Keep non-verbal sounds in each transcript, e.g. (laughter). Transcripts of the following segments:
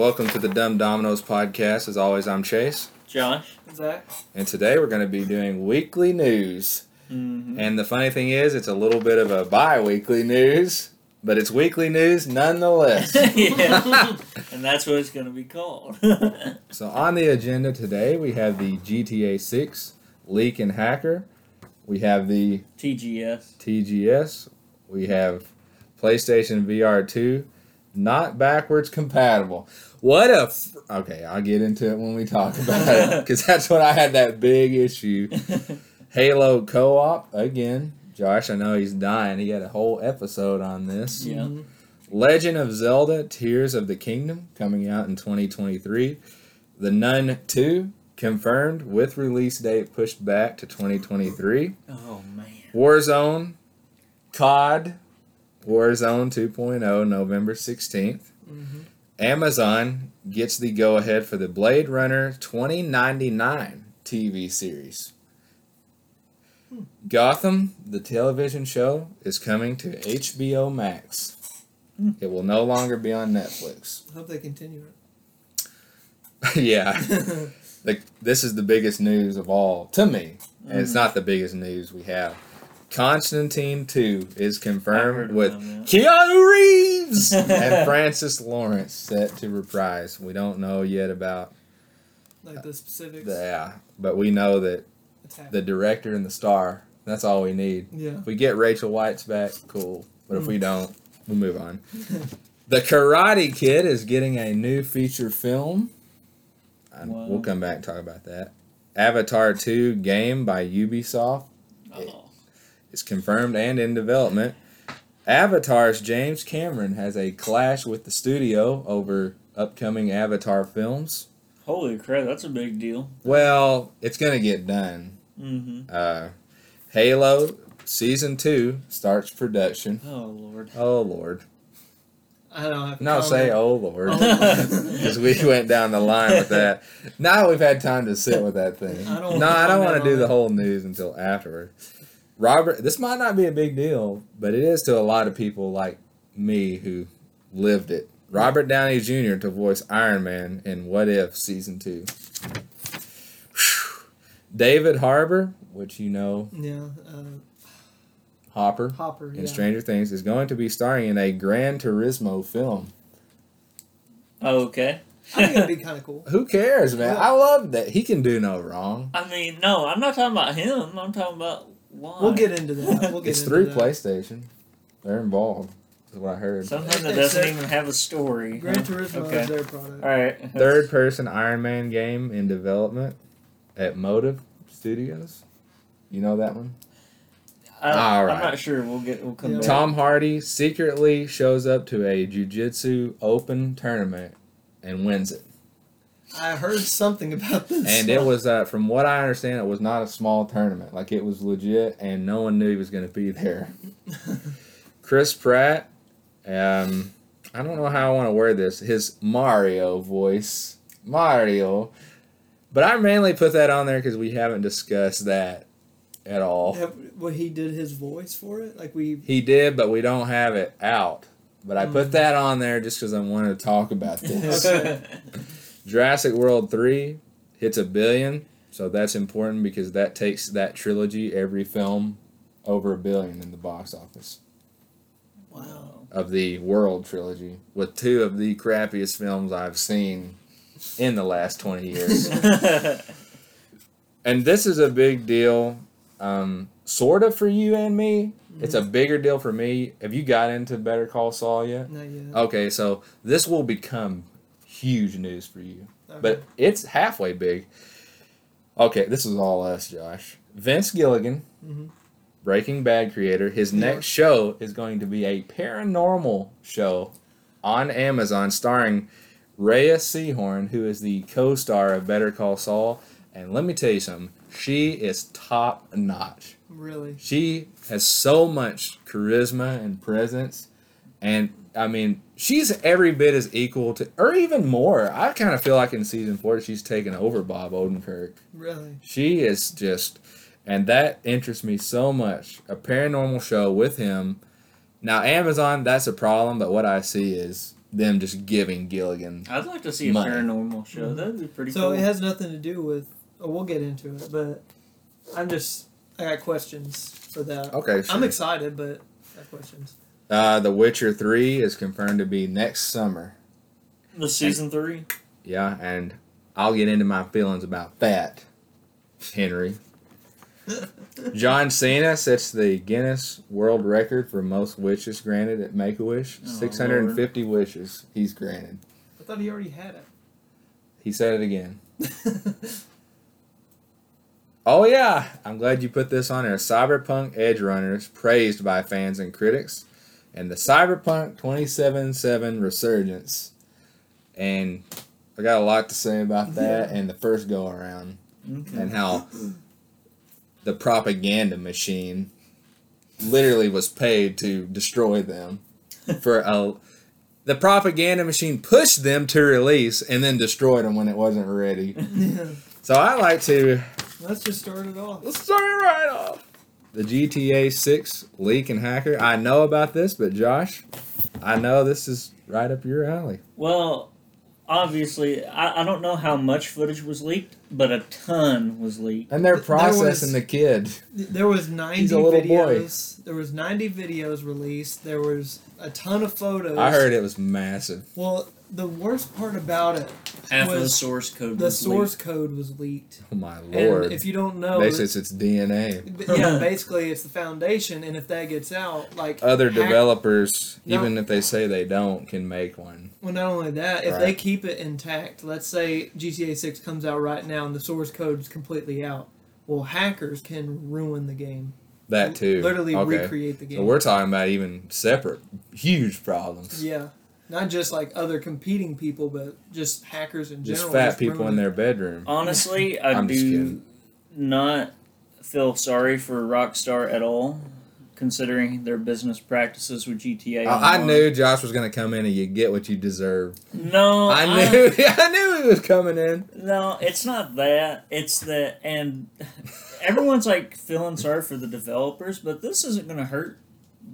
Welcome to the Dumb Dominoes podcast. As always, I'm Chase, Josh. Zach. and today we're going to be doing weekly news. Mm-hmm. And the funny thing is, it's a little bit of a bi-weekly news, but it's weekly news nonetheless. (laughs) yeah, (laughs) and that's what it's going to be called. (laughs) so on the agenda today, we have the GTA 6 leak and hacker. We have the TGS. TGS. We have PlayStation VR 2 not backwards compatible. What a f- okay, I'll get into it when we talk about it (laughs) because that's when I had that big issue. (laughs) Halo co-op again. Josh, I know he's dying. He had a whole episode on this. Yeah. Mm-hmm. Legend of Zelda: Tears of the Kingdom coming out in 2023. The Nun 2 confirmed with release date pushed back to 2023. oh man. Warzone, COD, Warzone 2.0, November 16th. Mm-hmm. Amazon gets the go ahead for the Blade Runner 2099 TV series. Gotham, the television show, is coming to HBO Max. Hmm. It will no longer be on Netflix. I hope they continue it. (laughs) yeah, (laughs) the, this is the biggest news of all to me. Mm-hmm. it's not the biggest news we have. Constantine 2 is confirmed with about that. Keanu Reeves (laughs) and Francis Lawrence set to reprise. We don't know yet about like the specifics. the yeah, but we know that the director and the star. That's all we need. yeah. If we get Rachel Weisz back, cool. But if we Mm. don't, we move on. (laughs) The Karate Kid is getting a new feature film. And Wow. We'll come back and talk about that. Avatar 2 game by Ubisoft Oh. Is confirmed and in development. Avatar's James Cameron has a clash with the studio over upcoming Avatar films. Holy crap, that's a big deal. Well, it's going to get done. Mm-hmm. Uh, Halo Season 2 starts production. Oh lord. Oh, Lord. I don't have to No, say, comment. oh, Lord. Oh. Because (laughs) we went down the line with that. Now we've had time to sit with that thing. I don't no, I don't want to do the whole news until afterward. Robert, this might not be a big deal, but it is to a lot of people like me who lived it. Robert Downey Jr. to voice Iron Man in What If Season 2. David Harbour, which you know, Yeah. Uh, Hopper, Hopper. in Yeah. Stranger Things, is going to be starring in a Gran Turismo film. Okay. I think that'd be (laughs) kind of cool. Who cares, man? I love that. He can do no wrong. I mean, no, I'm not talking about him. I'm talking about why. We'll get into that. We'll get It's into through that. PlayStation. They're involved, is what I heard. Something that doesn't even have a story. Gran? Turismo Okay. is their product. All right. Third person Iron Man game in development at Motive Studios. You know that one? I, All right. I'm not sure. We'll get. We'll come Yeah. back. Tom Hardy secretly shows up to a jiu-jitsu open tournament and wins it. I heard something about this. And it was, uh, from what I understand, it was not a small tournament. Like it was legit, and no one knew he was going to be there. (laughs) Chris Pratt, um, I don't know how I want to word this. His Mario voice, Mario, but I mainly put that on there because we haven't discussed that at all. Have, what he did his voice for it? Like we. He did, but we don't have it out. But I put Mm. that on there just because I wanted to talk about this. (laughs) Jurassic World 3 hits a billion, so that's important because that takes that trilogy, every film, over a billion in the box office Wow. of the World trilogy, with two of the crappiest films I've seen in the last 20 years. (laughs) and this is a big deal, um, sort of for you and me. It's a bigger deal for me. Have you got into Better Call Saul yet? Not yet. Okay, so this will become huge news for you Okay. but it's halfway big. Okay, this is all us, Josh. Vince Gilligan, Mhm. Breaking Bad creator, his Yeah. next show is going to be a paranormal show on Amazon starring Rhea Seehorn, who is the co-star of Better Call Saul. And let me tell you something, she is top notch. Really. She has so much charisma and presence, and I mean, she's every bit as equal to, or even more. I kind of feel like in season four, she's taken over Bob Odenkirk. Really. She is just, and that interests me so much. A paranormal show with him. Now, Amazon, that's a problem, but what I see is them just giving Gilligan. I'd like to see a paranormal show. Mm-hmm. That'd be pretty cool. So cool. it has nothing to do with. Oh, we'll get into it, but I'm just. I got questions for that. Okay, sure. I'm excited, but I got questions. Uh, the Witcher Three is confirmed to be next summer. the season three. Yeah, and I'll get into my feelings about that, Henry. (laughs) John Cena sets the Guinness World Record for most wishes granted at Make a Wish. Oh, 650 wishes he's granted. I thought he already had it. He said it again. (laughs) Oh, yeah, I'm glad you put this on there. Cyberpunk Edgerunners praised by fans and critics, and the Cyberpunk 2077 resurgence. And I got a lot to say about that and the first go around. Okay. and how the propaganda machine literally was paid to destroy them (laughs) for a the propaganda machine pushed them to release and then destroyed them when it wasn't ready (laughs) yeah. so i like to Let's just start it off. let's start it right off the gta 6 leak and hacker i know about this but josh i know this is right up your alley Well, obviously, I, I don't know how much footage was leaked, but a ton was leaked. and they're There processing was- the kid There was 90 He's a little boy. videos. There was 90 videos released. There was a ton of photos. i heard it was massive Well, the worst part about it, Half of the Was source code the was source leaked. code was leaked. oh my lord And if you don't know, basically it's its dna yeah, (laughs) basically it's the foundation, and if that gets out, like other hack- developers, No. even if they say they don't, can make one. Well, not only that, if they keep it intact, let's say GTA Six comes out right now and the source code is completely out. Well, hackers can ruin the game. That too. Literally okay. recreate the game. So we're talking about even separate, huge problems. yeah, not just like other competing people, but just hackers in Just general. fat people in their bedroom. Honestly, (laughs) I I'm just do kidding. not feel sorry for Rockstar at all, considering their business practices with GTA. I, I Online. knew Josh was going to come in and you get what you deserve. No, I knew. (laughs) I knew he was coming in. No, it's not that. It's that, and (laughs) everyone's like feeling sorry for the developers, but this isn't going to hurt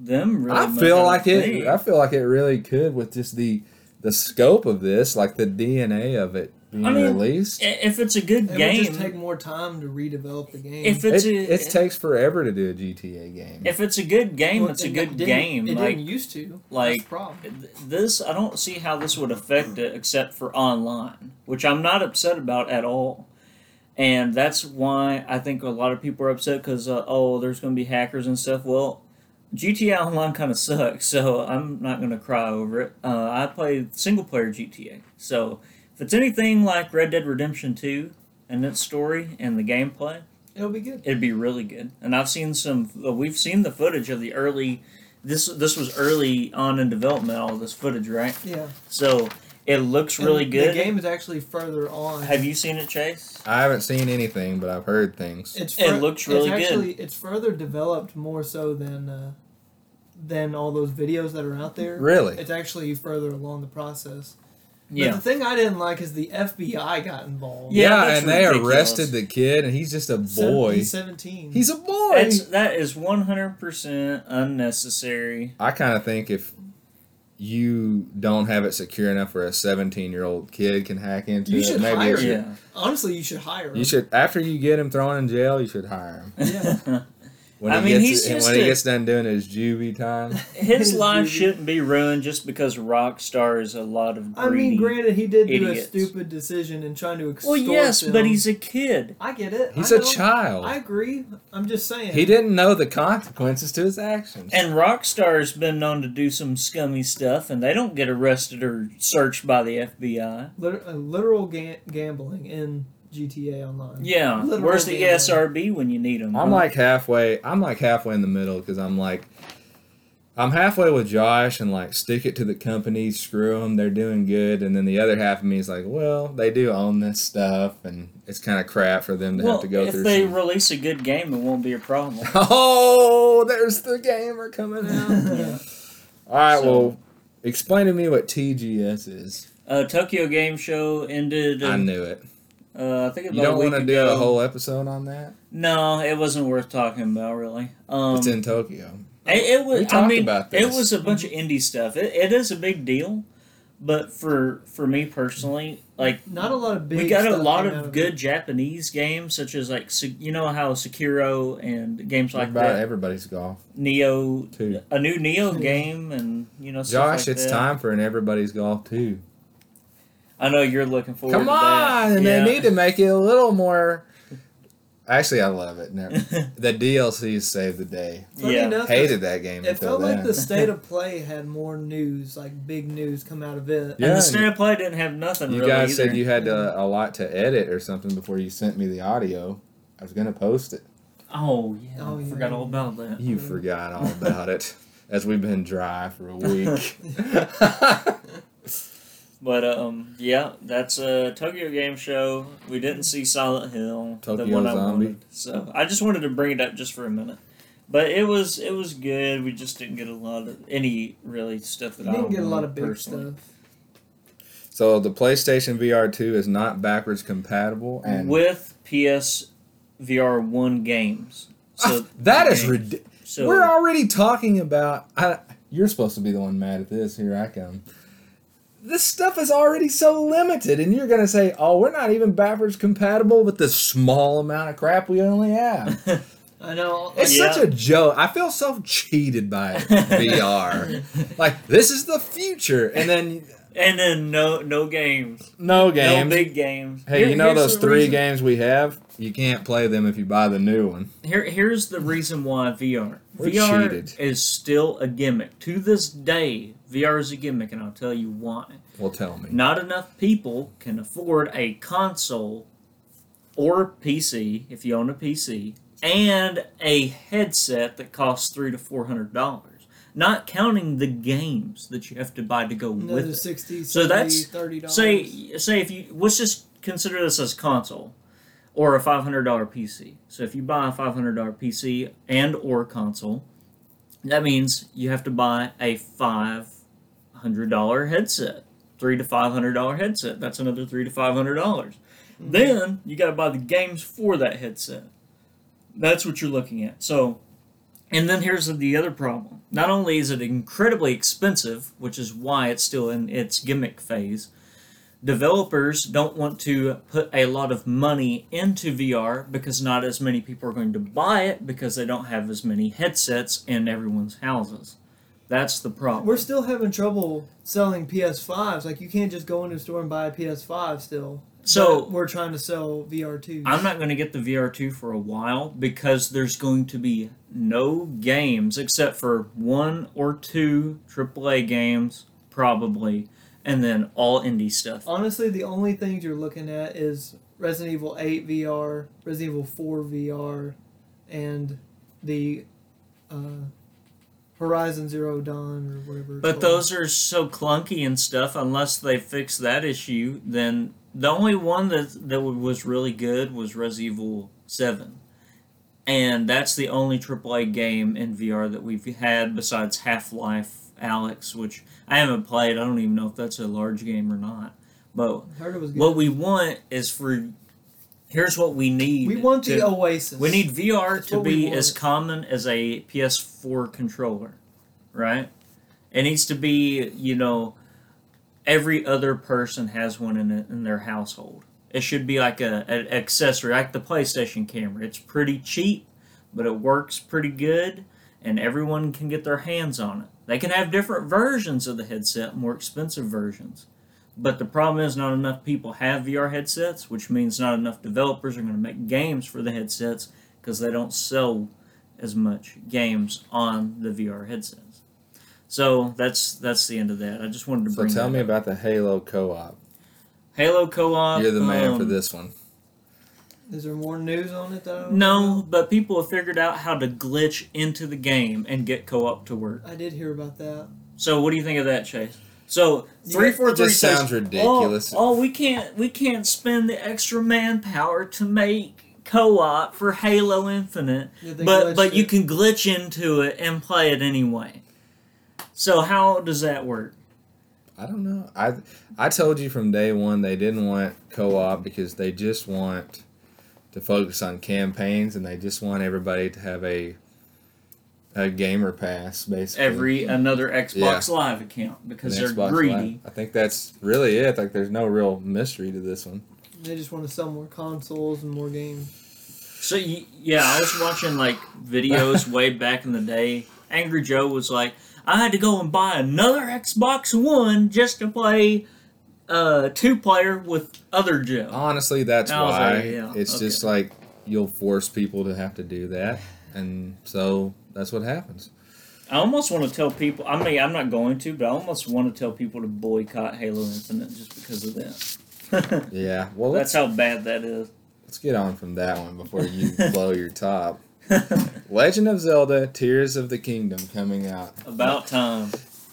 them really. I feel like it. think. I feel like it really could with just the the scope of this, like the DNA of it being I mean, released. If it's a good It game, would just take more time to redevelop the game. if It, it's it a, takes forever to do a GTA game. if it's a good game, Well, it's a it good didn't- game. It like didn't used to. like- That's the problem. th- this, I don't see how this would affect it except for online, which I'm not upset about at all. And that's why I think a lot of people are upset because uh, oh, there's going to be hackers and stuff. Well, GTA Online kind of sucks, so I'm not going to cry over it. Uh, I play single player GTA, so if it's anything like Red Dead Redemption 2 and its story and the gameplay, It'll be good. it'd be really good. And I've seen some. Uh, we've seen the footage of the early. This this was early on in development. All this footage, right? Yeah. So it looks really And good. The game is actually further on. Have you seen it, Chase? I haven't seen anything, but I've heard things. It's It looks really it's good. actually, It's further developed more so than uh, than all those videos that are out there. Really? It's actually further along the process. But Yeah. the thing I didn't like is the FBI got involved. Yeah, Yeah, and they ridiculous. arrested the kid, and he's just a boy. he's seventeen. He's a boy. That's that is one hundred percent unnecessary. I kind of think if you don't have it secure enough where a 17 year old kid can hack into You it, maybe hire it should, Yeah. honestly you should hire him. you should after you get him thrown in jail, you should hire him. Yeah. (laughs) When I he mean, gets he's just when he gets done doing his juvie time. (laughs) His life shouldn't be ruined just because Rockstar is a lot of I mean, granted, he did do a stupid decision in trying to extort well, yes, them. but he's a kid. I get it. He's I a know. child. I agree. I'm just saying. he didn't know the consequences to his actions. And Rockstar's been known to do some scummy stuff, and they don't get arrested or searched by the FBI. Lit- uh, literal ga- gambling in GTA Online. Yeah, Literal where's the gambling. ESRB when you need them? I'm like halfway. I'm like halfway in the middle because I'm like, I'm halfway with Josh and like stick it to the company, screw them, they're doing good, and then the other half of me is like, well, they do own this stuff, and it's kind of crap for them to well, have to go if through. If they some- release a good game, it won't be a problem. (laughs) oh, there's the gamer coming out. (laughs) yeah. All right, So- well, explain to me what TGS is. Uh, Tokyo Game Show ended. I knew it. Uh, I think about You don't a week want to do a whole episode on that. No, it wasn't worth talking about really. Um, it's in Tokyo. It, it was. We I talked mean, about it this. was a bunch of indie stuff. It, it is a big deal, But for for me personally, like Not a lot of big. we got a lot came out of it. good Japanese games, such as like you know how Sekiro and games What like about that. everybody's golf Neo, too? a new Neo game, and you know stuff Josh, like it's that. time for an everybody's golf too. I know you're looking forward. To it. Come to on, that. and Yeah. they need to make it a little more. Actually, I love it. Never. (laughs) the DLCs saved the day. Funny Yeah. enough, Hated that game It until felt then. like the state of (laughs) play had more news, like big news, come out of it. Yeah, and the state of play didn't have nothing. you really guys either. said you had uh, to, a lot to edit or something before you sent me the audio. I was gonna post it. Oh yeah, Oh, I yeah. forgot all about that. You Yeah. forgot all about it, as we've been dry for a week. (laughs) But um, yeah, that's a Tokyo Game Show. We didn't see Silent Hill, the Tokyo one I wanted. So I just wanted to bring it up just for a minute. But it was it was good. We just didn't get a lot of any really stuff that You I didn't get a lot of big personally. stuff. so the PlayStation VR two is not backwards compatible, and with PS VR one games. (laughs) So Ah, that is ridiculous. So We're already talking about. I, you're supposed to be the one mad at this. Here I come. This stuff is already so limited, and you're gonna say, "Oh, we're not even backwards compatible with the small amount of crap we only have." (laughs) I know. It's Yeah. such a joke. I feel so cheated by (laughs) it, VR. Like this is the future, and then and then no no games, no games. no big games. hey, Here- you know those three reason- games we have? You can't play them if you buy the new one. Here, here's the reason why VR. We're VR cheated. is still a gimmick. To this day, VR is a gimmick, and I'll tell you why. Well, tell me. Not enough people can afford a console or PC, if you own a PC, and a headset that costs three to four hundred dollars. Not counting the games that you have to buy to go with it. 60 So that's- 30 dollars. Say, say if you let's just consider this as console or a five hundred dollar PC. So if you buy a five hundred dollar PC and or console, that means you have to buy a five hundred dollar headset, three to five hundred dollar headset. That's another three to five hundred dollars. Mm-hmm. Then you got to buy the games for that headset. That's what you're looking at. So, and then here's the other problem. Not only is it incredibly expensive, which is why it's still in its gimmick phase, developers don't want to put a lot of money into VR because not as many people are going to buy it because they don't have as many headsets in everyone's houses. That's the problem. We're still having trouble selling PS5s. Like you can't just go into a store and buy a PS5 still. So- But we're trying to sell VR2. I'm not going to get the VR2 for a while because there's going to be no games except for one or two AAA games, probably, and then all indie stuff. Honestly, the only things you're looking at is Resident Evil 8 VR, Resident Evil 4 VR, and the uh, Horizon Zero Dawn or whatever. But called. those are so clunky and stuff. Unless they fix that issue, then the only one that that was really good was Resident Evil Seven, and that's the only AAA game in VR that we've had besides Half Life Alex, which I haven't played. I don't even know if that's a large game or not. But heard it was good. what we want is for here's what we need. we want to- the Oasis. we need VR That's to be as common as a PS4 controller, right? It needs to be, you know, every other person has one in, in their household. It should be like a, an accessory, like the PlayStation camera. It's pretty cheap, but it works pretty good, and everyone can get their hands on it. They can have different versions of the headset, more expensive versions. But the problem is, not enough people have VR headsets, which means not enough developers are going to make games for the headsets because they don't sell as much games on the VR headsets. So that's that's the end of that. I just wanted to So bring. So tell that me up. about the Halo co-op. Halo co-op. You're the man for um, this one. Is there more news on it though? No, but people have figured out how to glitch into the game and get co-op to work. I did hear about that. So what do you think of that, Chase? So You- three four just says, sounds ridiculous. Oh, oh, we can't we can't spend the extra manpower to make co-op for Halo Infinite, Yeah, they but glitched but you can glitch into it and play it anyway. So how does that work? I don't know. I I told you from day one they didn't want co-op because they just want to focus on campaigns and they just want everybody to have a a gamer pass basically. every another Xbox Live account because An they're Xbox greedy. Live. I think that's really it. Like there's no real mystery to this one. They just want to sell more consoles and more games. So yeah, I was watching like videos (laughs) way back in the day. Angry Joe was like, I had to go and buy another Xbox One just to play uh, two player with other Joe. Honestly, that's why. like, yeah, it's okay. just like you'll force people to have to do that, and so that's what happens. I almost want to tell people. I mean, I'm not going to, but I almost want to tell people to boycott Halo Infinite just because of that. (laughs) Yeah. Well, That's how bad that is. let's get on from that one before you (laughs) blow your top. Legend of Zelda: Tears of the Kingdom coming out. About time.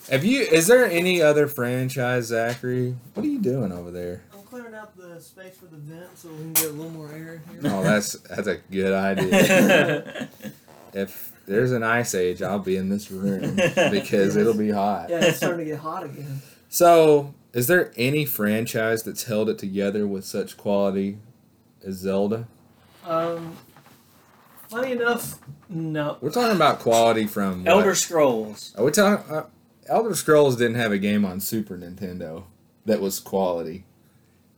Have you? Is there any other franchise, Zachary? What are you doing over there? I'm clearing out the space for the vent so we can get a little more air in here. Oh, that's that's a good idea. (laughs) if there's an ice age, I'll be in this room (laughs) because it'll be hot. Yeah, it's starting to get hot again. So, is there any franchise that's held it together with such quality as Zelda? Um, funny enough, no. We're talking about quality from what? Elder Scrolls. Are we talking? Uh, Elder Scrolls didn't have a game on Super Nintendo that was quality.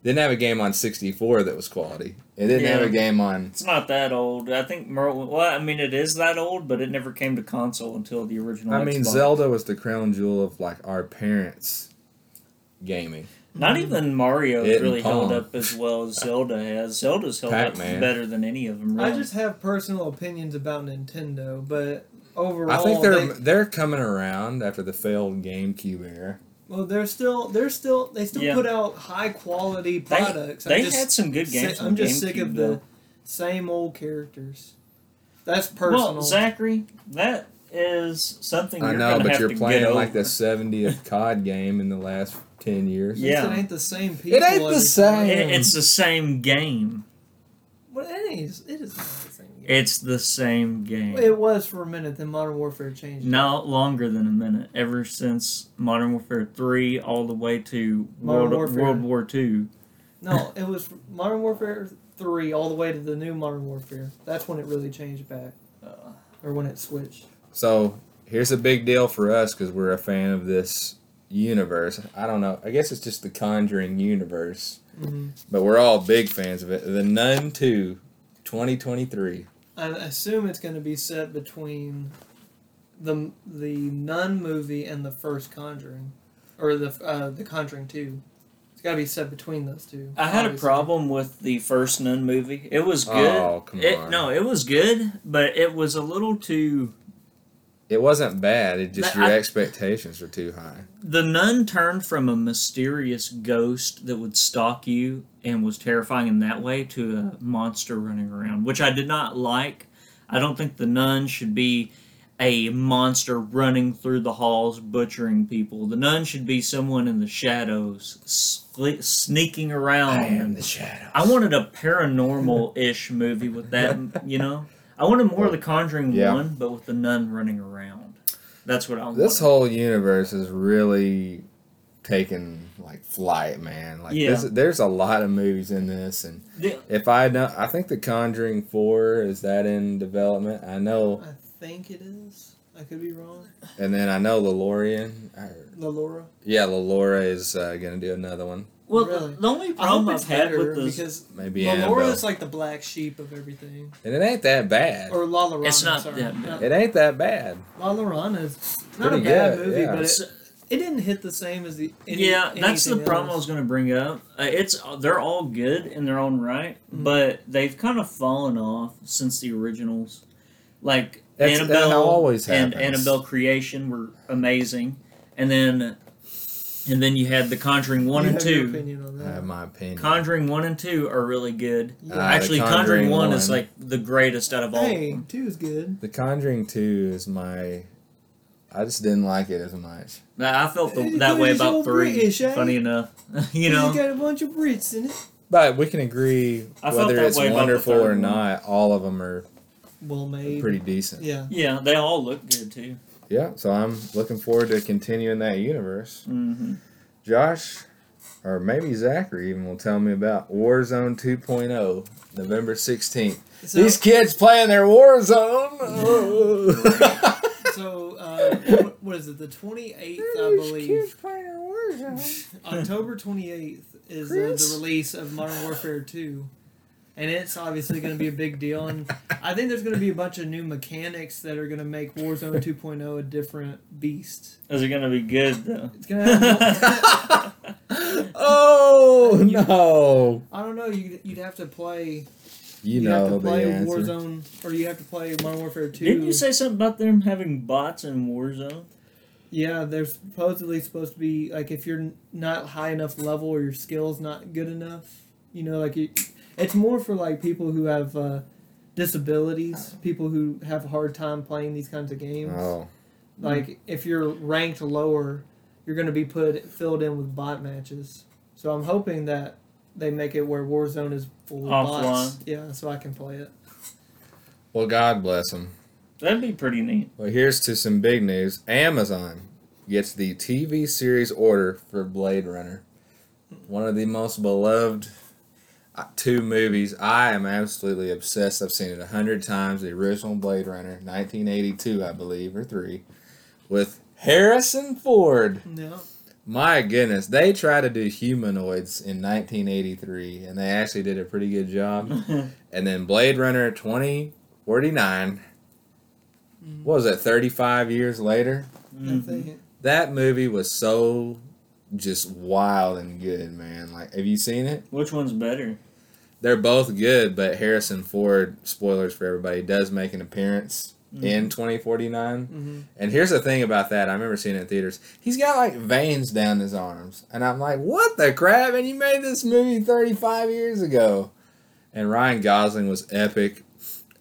Didn't have a game on 64 that was quality. It didn't have a game on. It's not that old. I think Merle. Well, I mean, it is that old, but it never came to console until the original. I mean, Zelda was the crown jewel of like our parents' gaming. Not even Mario It really held up as well as Zelda has. Zelda's held Pac-Man. up better than any of them. Really. I just have personal opinions about Nintendo, but overall, I think they're they, they're coming around after the failed GameCube era. Well, they're still they're still they still Yeah. put out high quality products. They I'm just had some good si- games. I'm just sick of though. the same old characters. That's personal. Well, Zachary, that is something I you're know, but have you're playing like the 70th (laughs) COD game in the last 10 years. Yeah. it ain't the same people. ain't the same. It- it's the same game. Well, it is. It is not the same. Game. It's the same game. It was for a minute. Then Modern Warfare changed. it. Not longer than a minute. Ever since Modern Warfare 3 all the way to Modern World, Warfare. World War 2. No, it was Modern Warfare three all the way to the new Modern Warfare. That's when it really changed back, Uh, or when it switched. So here's a big deal for us because we're a fan of this universe. I don't know. I guess it's just the Conjuring universe, hmm but we're all big fans of it. The Nun 2, 2023. I assume it's going to be set between the the Nun movie and the first Conjuring, or the uh, the Conjuring two. It's got to be set between those two. I had a problem with the first Nun movie. It was good. Oh, come It- on. no, it was good, but it was a little too. It wasn't bad. It just your I- expectations are too high. The nun turned from a mysterious ghost that would stalk you and was terrifying in that way to a monster running around, which I did not like. I don't think the nun should be a monster running through the halls butchering people. The nun should be someone in the shadows sle- sneaking around. I am the shadow. I wanted a paranormal ish movie with that, you know? I wanted more of the Conjuring Yeah. 1, but with the nun running around. That's what I wanted. This whole universe is really taking like flight, man. Like Yeah. this, there's a lot of movies in this, and The- if I know, I think the Conjuring Four is that in development. I know, I think it is. I could be wrong. and then I know Lelorian. I, La Laura. yeah, Laura is uh, gonna do another one. Well, Really? the only problem I've had with this, because Maybe La Laura Annabelle. is like the black sheep of everything. and it ain't that bad. Or La Llorona. It's not sorry. that bad. Not- It ain't that bad. La Llorona is not Pretty a bad good, movie, yeah. but it, it didn't hit the same as the. Any, yeah, that's the anything problem I was going to bring up. Uh, it's they're all good in their own right, Mhm. but they've kind of fallen off since the originals. Like That's- that Annabelle always and. Annabelle Creation were amazing, and then and then you had the Conjuring one You and have your two. opinion on I that. have my opinion. Conjuring one and two are really good. Yeah. Uh, the Actually, Conjuring, Conjuring one, is like the greatest out of all. of hey, them. two is good. the Conjuring Two is my. I just didn't like it as much. I felt the, Hey, that way British about three. British, eh? Funny enough, (laughs) you know. it got a bunch of Brits in it. But we can agree I felt whether that it's way about the wonderful third or one. not. All of them are Well made. pretty decent. Yeah. Yeah, they all look good too. Yeah, so I'm looking forward to continuing that universe. hmm Josh, or maybe Zachary even will tell me about Warzone 2.0, November 16th. So, These kids playing their Warzone. Oh. (laughs) So uh, (laughs) what, what is it? The twenty eighth, I believe. playing Warzone. (laughs) October twenty eighth is uh, the release of Modern Warfare two, and it's obviously going to be a big deal. And I think there's going to be a bunch of new mechanics that are going to make Warzone 2.0 a different beast. Is it gonna be good though? It's going to have. (laughs) oh You- no! I don't know. You you'd have to play. You would have to play answer. Warzone, or you have to play Modern Warfare two. Didn't you say something about them having bots in Warzone? Yeah, they're supposedly supposed to be like if you're not high enough level or your skills not good enough, you know, like you, it's more for like people who have uh, disabilities, people who have a hard time playing these kinds of games. Oh, Like if you're ranked lower, you're going to be put filled in with bot matches. So I'm hoping that they make it where Warzone is full of bots. Yeah, so I can play it. well, God bless them. That'd be pretty neat. Well, here's to some big news. Amazon gets the TV series order for Blade Runner. One of the most beloved two movies. I am absolutely obsessed. I've seen it a hundred times. The original Blade Runner, 1982, I believe, or three, with Harrison Ford. Yeah. My goodness, they tried to do humanoids in 1983, and they actually did a pretty good job. (laughs) And then Blade Runner 2049. What was it, 35 years later? I Mhm. That movie was so just wild and good, man. Like, have you seen it? Which one's better? They're both good, but Harrison Ford, spoilers for everybody, does make an appearance in 2049. hmm And here's the thing about that. I remember seeing it in theaters. He's got like veins down his arms. And I'm like, what the crap? And you made this movie 35 years ago. And Ryan Gosling was epic.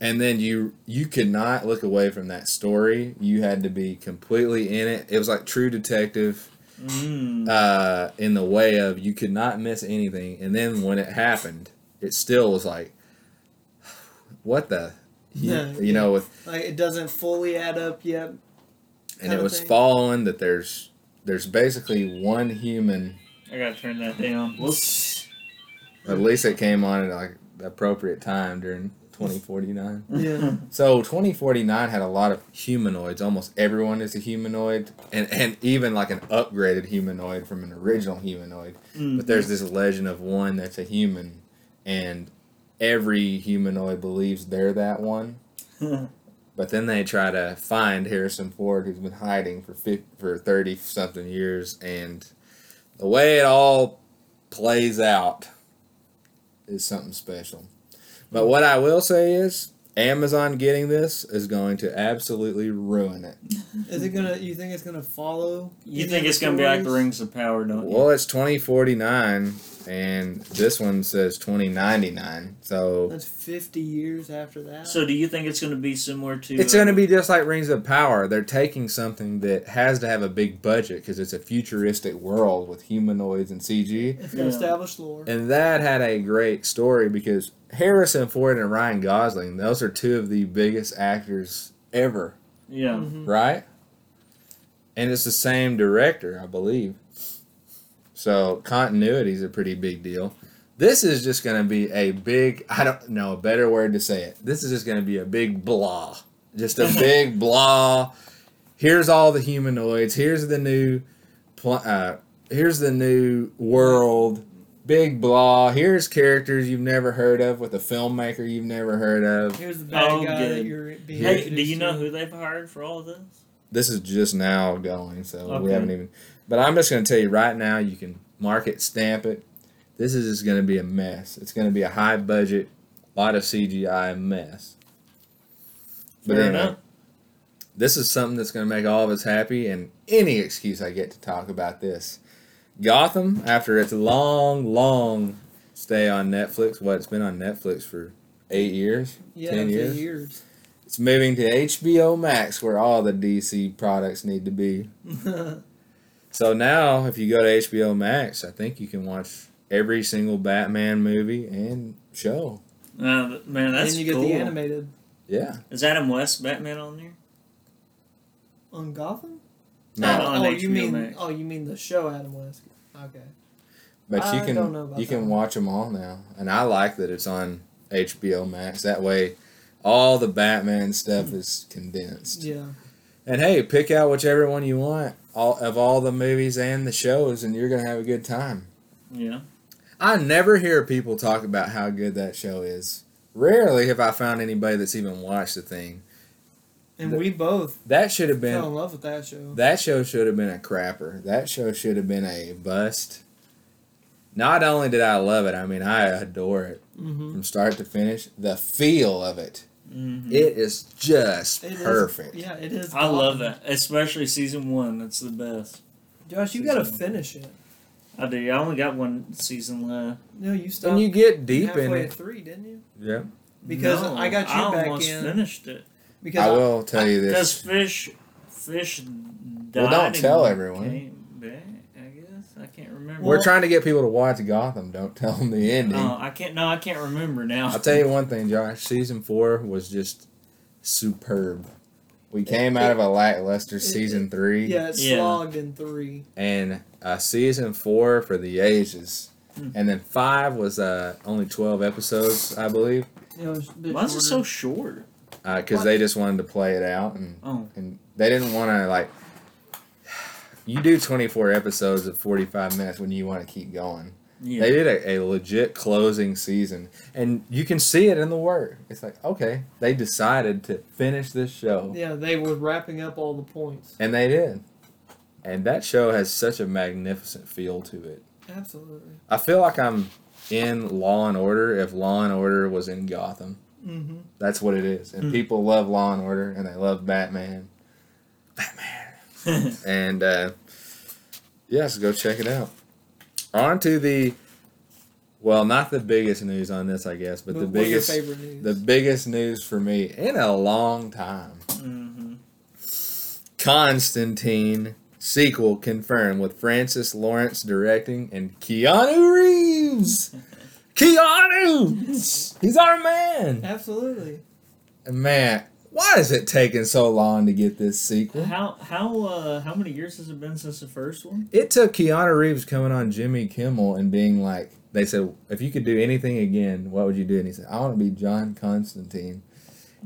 And then you you could not look away from that story. You had to be completely in it. It was like True Detective Mm. uh, in the way of you could not miss anything. And then when it happened, it still was like, what the? You, Yeah, you know, with Like it doesn't fully add up yet. and it was thing. following that there's there's basically one human I gotta turn that down. Whoops. at least it came on at like the appropriate time during 2049 Yeah. (laughs) so 2049 had a lot of humanoids almost everyone is a humanoid and and even like an upgraded humanoid from an original humanoid Mm. but there's this legend of one that's a human and every humanoid believes they're that one (laughs) But then they try to find Harrison Ford, who's been hiding for 50, for thirty something years, and the way it all plays out is something special. But what I will say is, Amazon getting this is going to absolutely ruin it. Is it gonna? You think it's gonna follow? You think it's the gonna be like the? Rings of Power, don't you? Well, it's twenty forty nine, and this one says twenty ninety nine. So That's fifty years after that. So do you think it's gonna be similar to? It's uh, going to be just like Rings of Power. They're taking something that has to have a big budget because it's a futuristic world with humanoids and CG. it's gonna Yeah. establish lore. And that had a great story because Harrison Ford and Ryan Gosling, those are two of the biggest actors ever, Yeah. Mhm. right? And it's the same director, I believe. So continuity is a pretty big deal. This is just going to be a big, I don't know a better word to say it. This is just going to be a big blah. Just a (laughs) big blah. Here's all the humanoids. Here's the new, pl- uh, here's the new world. Big blah. Here's characters you've never heard of with a filmmaker you've never heard of. Here's the bad Oh, guy good. that you're being. Hey, do you know who they've hired for all of this? This is just now going, so we haven't even. But I'm just going to tell you right now, you can mark it, stamp it. This is just going to be a mess. It's going to be a high budget, lot of CGI mess. But Fair anyway, enough. this is something that's going to make all of us happy, and any excuse I get to talk about this. Gotham, after its long, long stay on Netflix, what it's been on Netflix for eight years, Yeah, ten years. years. It's moving to HBO Max, where all the DC products need to be. (laughs) So now, if you go to HBO Max, I think you can watch every single Batman movie and show. Uh, man, that's and you get cool. the animated Yeah. Is Adam West Batman on there? on Gotham. No, oh, on oh, HBO you mean Max. oh, you mean the show Adam West? Okay. But you I can don't know about you that can watch them all now, and I like that it's on HBO Max. That way, all the Batman stuff is condensed. Yeah. And hey, pick out whichever one you want all of all the movies and the shows, and you're gonna have a good time. Yeah. I never hear people talk about how good that show is. Rarely have I found anybody that's even watched the thing. And The- we both That should have been fell in love with that show. That show should have been a crapper. That show should have been a bust. Not only did I love it, I mean, I adore it Mm-hmm. from start to finish. The feel of it, hmm it is just It is- perfect. yeah, it is. I love that, especially season one. That's the best. Josh, you Season gotta one. finish it. I do. I only got one season left. No, you stopped And you get deep in at it. three, didn't you? Yeah. Because No, I got you I back almost in. finished it. Because I will tell you this. Because fish, fish died. Well, don't tell everyone. Came back, I guess I can't remember. We're Well- trying to get people to watch Gotham. Don't (laughs) tell them the ending. Oh, I can't. No, I can't remember now. I'll tell you one thing, Josh. Season four was just superb. We came out of a lackluster it- season three. yeah, it Yeah. slogged in three. and uh, season four for the ages, Hmm. and then five was uh, only twelve episodes, I believe, You know, it was a bit Why is it so short? because What? they just wanted to play it out, and Oh, and they didn't want to like. You do twenty four episodes of forty five minutes when you want to keep going. yeah. They did a, a legit closing season, and you can see it in the work. It's like okay, they decided to finish this show. Yeah, they were wrapping up all the points. And they did. And that show has such a magnificent feel to it. Absolutely. I feel like I'm in Law and Order if Law and Order was in Gotham. Mm-hmm. That's what it is. And Hmm. people love Law and Order and they love Batman. Batman. (laughs) And uh yes, go check it out. On to the well, not the biggest news on this, I guess, but the biggest your favorite news? the biggest news for me in a long time. hmm Constantine sequel confirmed with Francis Lawrence directing and Keanu Reeves. (laughs) Keanu, he's our man. Absolutely. Man, why is it taking so long to get this sequel? How how uh how many years has it been since the first one? It took Keanu Reeves coming on Jimmy Kimmel and being like, they said, if you could do anything again, what would you do? And he said, I want to be John Constantine.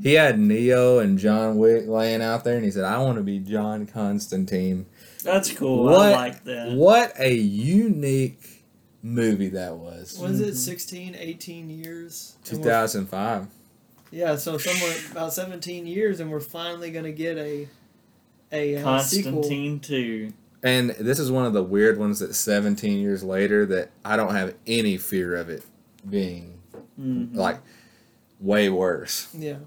He had Neo and John Wick laying out there, and he said, I want to be John Constantine. That's cool. What- I like that. What a unique movie that was. Was it Mhm. 16, 18 years? 2005. Yeah, so somewhere about 17 years, and we're finally going to get a a uh, sequel. Constantine two. And this is one of the weird ones that 17 years later that I don't have any fear of it being Mhm. like way worse. Yeah.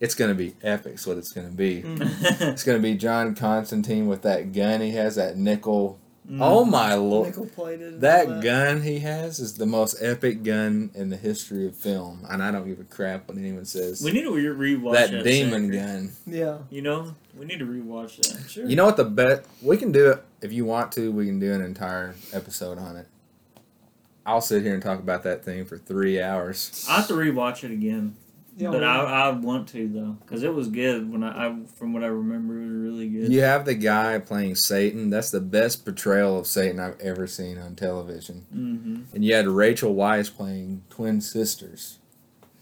It's going to be epic, what it's going to be. Mm. It's going to be John Constantine with that gun he has, that nickel. Mhm. Oh my lord. Nickel plated. and That gun he has is the most epic gun in the history of film. And I don't give a crap what anyone says. We need to re- rewatch that that, demon sucker. gun. Yeah. You know, we need to rewatch that. Sure. You know what the bet? We can do it if you want to. We can do an entire episode on it. I'll sit here and talk about that thing for three hours. I have to rewatch it again, Yeah, but well, I I want to though, because it was good when I, I from what I remember it was really good. You have the guy playing Satan. That's the best portrayal of Satan I've ever seen on television. Mm-hmm. And you had Rachel Weisz playing twin sisters.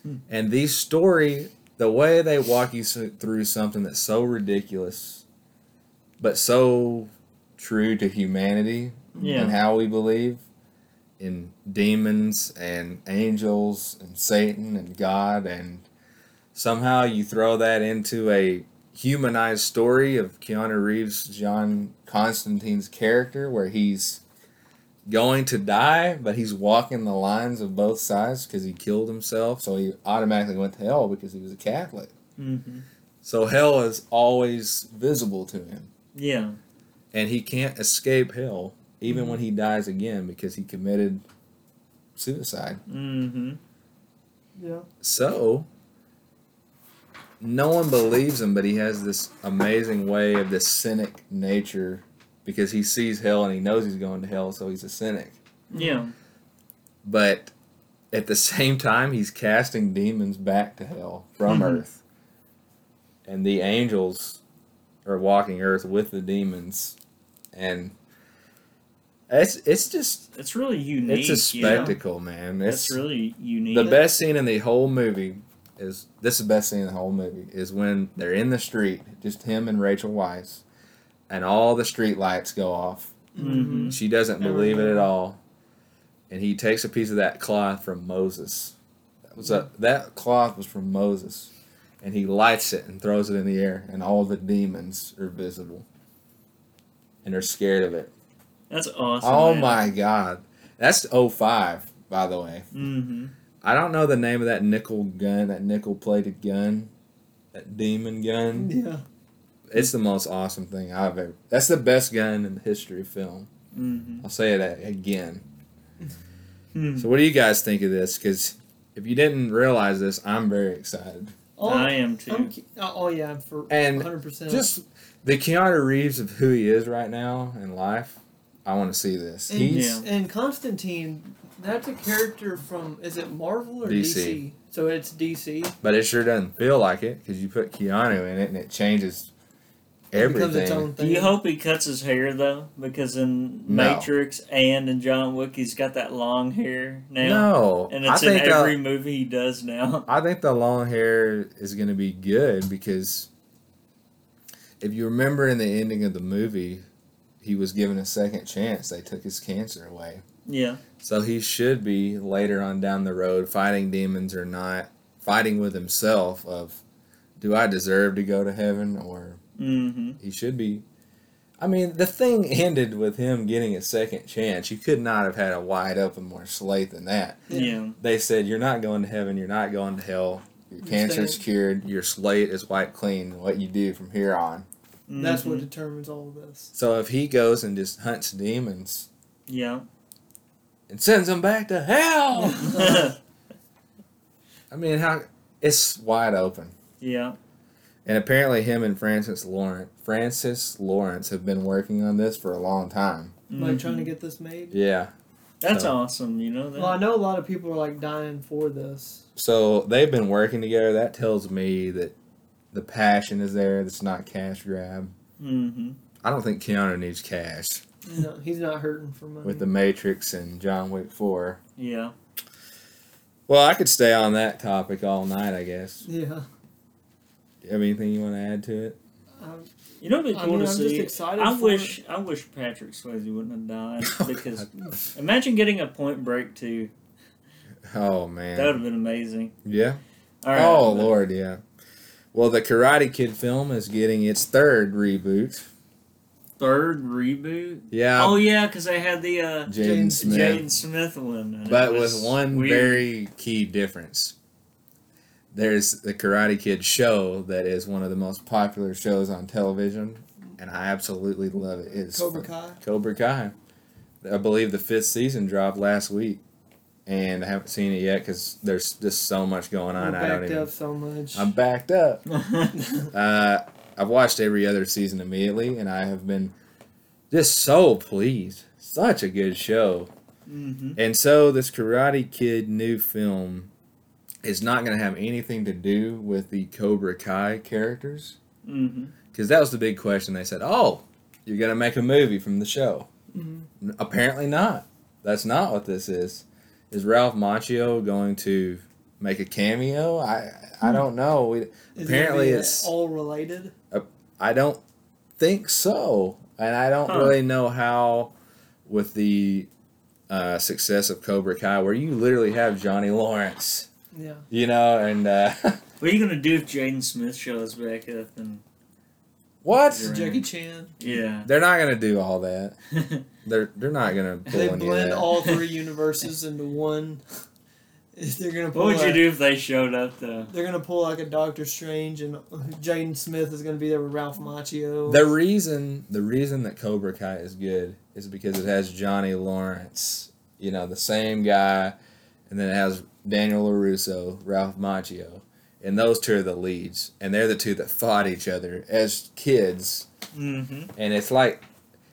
Hmm. And these story, the way they walk you through something that's so ridiculous, but so true to humanity Yeah. and how we believe in demons and angels and Satan and God and somehow you throw that into a humanized story of Keanu Reeves John Constantine's character where he's going to die but he's walking the lines of both sides because he killed himself so he automatically went to hell because he was a Catholic Mm-hmm. so hell is always visible to him Yeah. and he can't escape hell even when he dies again because he committed suicide. Mm-hmm. yeah. So no one believes him, but he has this amazing way of this cynic nature because he sees hell and he knows he's going to hell, so he's a cynic. Yeah. But at the (laughs) same time, he's casting demons back to hell from Mhm. Earth. And the angels are walking Earth with the demons. And it's it's just It's really unique. it's a you know? spectacle, man. It's It's really unique. the best scene in the whole movie is this is the best scene in the whole movie is when they're in the street, just him and Rachel Weisz, and all the street lights go off. Mhm. She doesn't believe it at all, and he takes a piece of that cloth from Moses. That was a that cloth was from Moses, and he lights it and throws it in the air, and all the demons are visible, and they're scared of it. That's awesome. Oh my god. That's 05, by the way. Mm-hmm. I don't know the name of that nickel gun, that nickel plated gun, that demon gun. Yeah. It's the most awesome thing I've ever. That's the best gun in the history of film. Mm-hmm. I'll say it a- again. Hmm. So, what do you guys think of this? Because if you didn't realize this, I'm very excited. Oh, I am too. I'm, ki- oh, yeah, for And 100%. Just the Keanu Reeves of who he is right now in life, I want to see this. and, He's and Constantine, that's a character from, is it Marvel or DC. DC? So it's DC. But it sure doesn't feel like it because you put Keanu in it and it changes It its everything. own Do you hope he cuts his hair though? Because in No. Matrix and in John Wick, he's got that long hair now, No, and I it's in think every movie he does now. (laughs) I think the long hair is going to be good because if you remember in the ending of the movie, he was given a second chance. They took his cancer away. Yeah, So he should be later on down the road fighting demons or not, fighting with himself of do I deserve to go to heaven or mm-hmm. he should be I mean, the thing ended with him getting a second chance. You could not have had a wide open more slate than that. yeah, They said you're not going to heaven, you're not going to hell. Your You're cancer's staying- cured, your slate is wiped clean. What you do from here on. That's what Mhm. determines all of this. So if he goes and just hunts demons Yeah. And sends them back to hell, (laughs) (laughs) I mean, how it's wide open. yeah. And apparently, him and Francis Lawrence, Francis Lawrence, have been working on this for a long time. Like trying to Mhm. get this made. Yeah. That's so- awesome. You know that. Well, I know a lot of people are like dying for this. So they've been working together. That tells me that the passion is there. That's not cash grab. mm-hmm. I don't think Keanu needs cash No, he's not hurting for money. with The Matrix and John Wick 4. Yeah. Well, I could stay on that topic all night, I guess. yeah. Do you have anything you want to add to it? Um, You know, it'd be I cool mean, to I'm see. just excited I for wish. I wish Patrick Swayze wouldn't have died (laughs) because imagine getting a Point Break too. Oh, man, That would have been amazing. Yeah. All right. oh, but- Lord, yeah. Well, the Karate Kid film is getting its third reboot. Third reboot. Yeah. oh yeah, because they had the uh, Jaden Jaden Smith. Jaden Smith one. But with one weird. very key difference. There's the Karate Kid show that is one of the most popular shows on television, and I absolutely love it. It's Cobra Kai. Cobra Kai. I believe the fifth season dropped last week, and I haven't seen it yet because there's just so much going We're on. I don't backed even. up so much. I'm backed up. (laughs) Uh, I've watched every other season immediately, and I have been just so pleased. Such a good show. mm-hmm. And so this Karate Kid new film is not going to have anything to do with the Cobra Kai characters Mm-hmm. because that was the big question. They said, "Oh, you're going to make a movie from the show." Mhm. Apparently not. That's not what this is. Is Ralph Macchio going to make a cameo? I I don't know. We, Is apparently gonna be, it's- all related. I don't think so, and I don't Huh. really know how with the uh, success of Cobra Kai, where you literally have Johnny Lawrence, Yeah. you know, and uh, (laughs) What are you gonna do if Jaden Smith shows back up? And what? You're. Jackie Chan. yeah, They're not gonna do all that. (laughs) They're they're not gonna pull They blend that. all three (laughs) universes into one. If (laughs) they're gonna pull what would you do if they showed up though? They're gonna pull like a Doctor Strange, and Jaden Smith is gonna be there with Ralph Macchio. The reason the reason that Cobra Kai is good is because it has Johnny Lawrence, you know, the same guy, and then it has Daniel LaRusso, Ralph Macchio, and those two are the leads, and they're the two that fought each other as kids, Mm-hmm. and it's like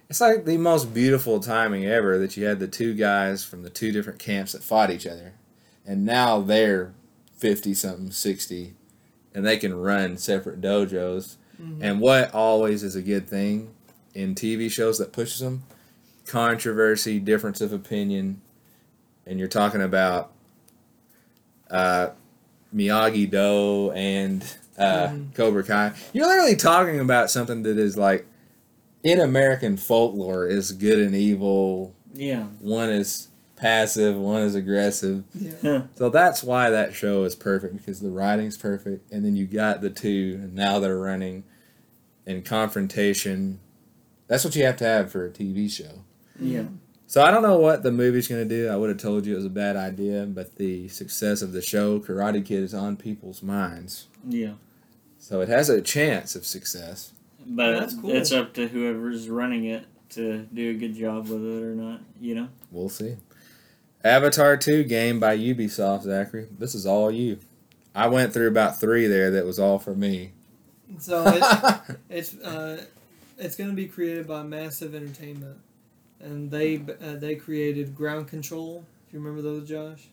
it's like the most beautiful timing ever that you had the two guys from the two different camps that fought each other, and now they're fifty something, sixty, and they can run separate dojos. Mhm. And what always is a good thing in TV shows that pushes them? Controversy, difference of opinion, and you're talking about uh, Miyagi Do and uh, Mhm. Cobra Kai. You're literally talking about something that is like in American folklore is good and evil. Yeah. One is passive, one is aggressive. Yeah. So that's why that show is perfect because the writing's perfect, and then you got the two, and now they're running in confrontation. That's what you have to have for a TV show. Yeah. So I don't know what the movie's going to do. I would have told you it was a bad idea, but the success of the show, Karate Kid, is on people's minds. Yeah. So it has a chance of success. But That's cool. it's up to whoever's running it to do a good job with it or not, you know? We'll see. Avatar 2 game by Ubisoft, Zachary. This is all you. I went through about three there that was all for me. So (laughs) it, it's uh, it's going to be created by Massive Entertainment, and they uh, they created Ground Control. If you remember those, Josh.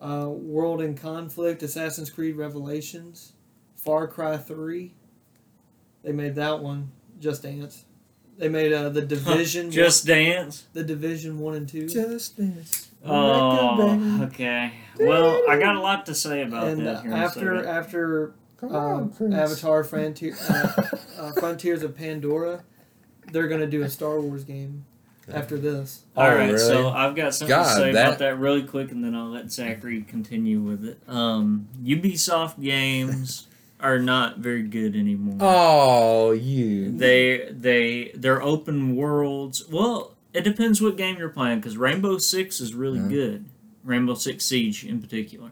Uh, World in Conflict, Assassin's Creed Revelations, Far Cry Three. They made that one. Just Dance. They made uh, the Division. Just dance. the Division One and Two. Just dance. Oh, okay. Well, I got a lot to say about and that uh, here after after Come um, on, Avatar Frontier, uh, (laughs) uh, Frontiers of Pandora, they're gonna do a Star Wars game after this. Oh, All right, really? so I've got something God, to say that- about that really quick, and then I'll let Zachary continue with it. Um, Ubisoft games are not very good anymore. Oh, you. They they they're open worlds. Well, it depends what game you're playing because Rainbow Six is really Yeah. good. Rainbow Six Siege in particular.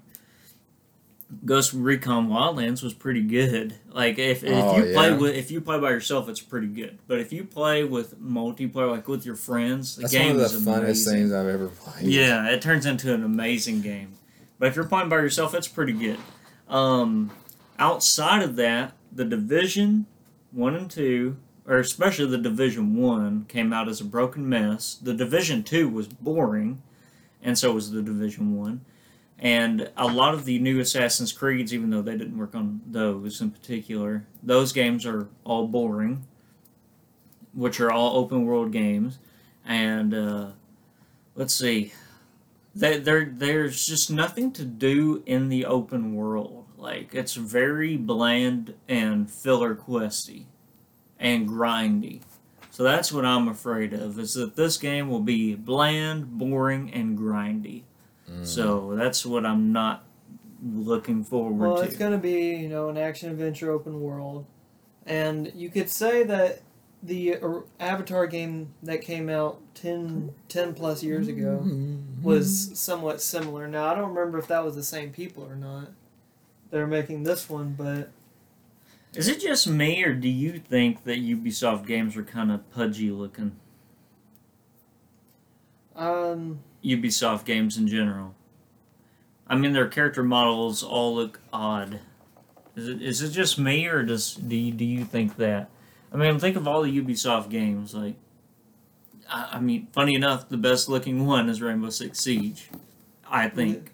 Ghost Recon Wildlands was pretty good. Like if, if Oh, you play with if you play by yourself, it's pretty good. But if you play with multiplayer, like with your friends, the That's game one of the is funnest amazing. things I've ever played. Yeah, it turns into an amazing game. But if you're playing by yourself, it's pretty good. Um, outside of that, the Division one and two, or especially the Division one, came out as a broken mess. The Division two was boring, and so was the Division one. And a lot of the new Assassin's Creeds, even though they didn't work on those in particular, those games are all boring, which are all open world games. And uh, let's see, there, there there's just nothing to do in the open world. Like it's very bland and filler questy and grindy. So that's what I'm afraid of is that this game will be bland, boring, and grindy. Mm. So that's what I'm not looking forward Well, to. it's gonna be you know an action adventure open world, and you could say that the uh, Avatar game that came out 10, 10 plus years ago was somewhat similar. Now I don't remember if that was the same people or not. They're making this one, but Is it just me, or do you think that Ubisoft games are kind of pudgy looking? um, Ubisoft games in general. I mean, their character models all look odd. Is it is it just me, or does do you, do you think that? I mean, think of all the Ubisoft games. Like, I, I mean, funny enough, the best looking one is Rainbow Six Siege. I think.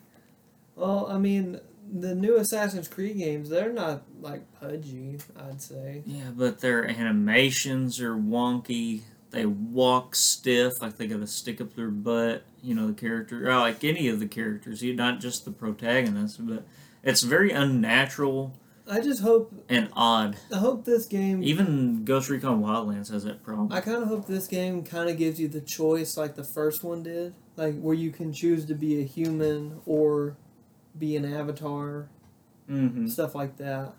well, I mean the new Assassin's Creed games they're not like pudgy. I'd say. Yeah, but their animations are wonky. They walk stiff, like they got to stick up their butt. You know, the character, or like any of the characters, not just the protagonist, but it's very unnatural I just hope and odd. I hope this game Even Ghost Recon Wildlands has that problem. I kind of hope this game kind of gives you the choice like the first one did, like where you can choose to be a human or be an avatar, mm-hmm. stuff like that.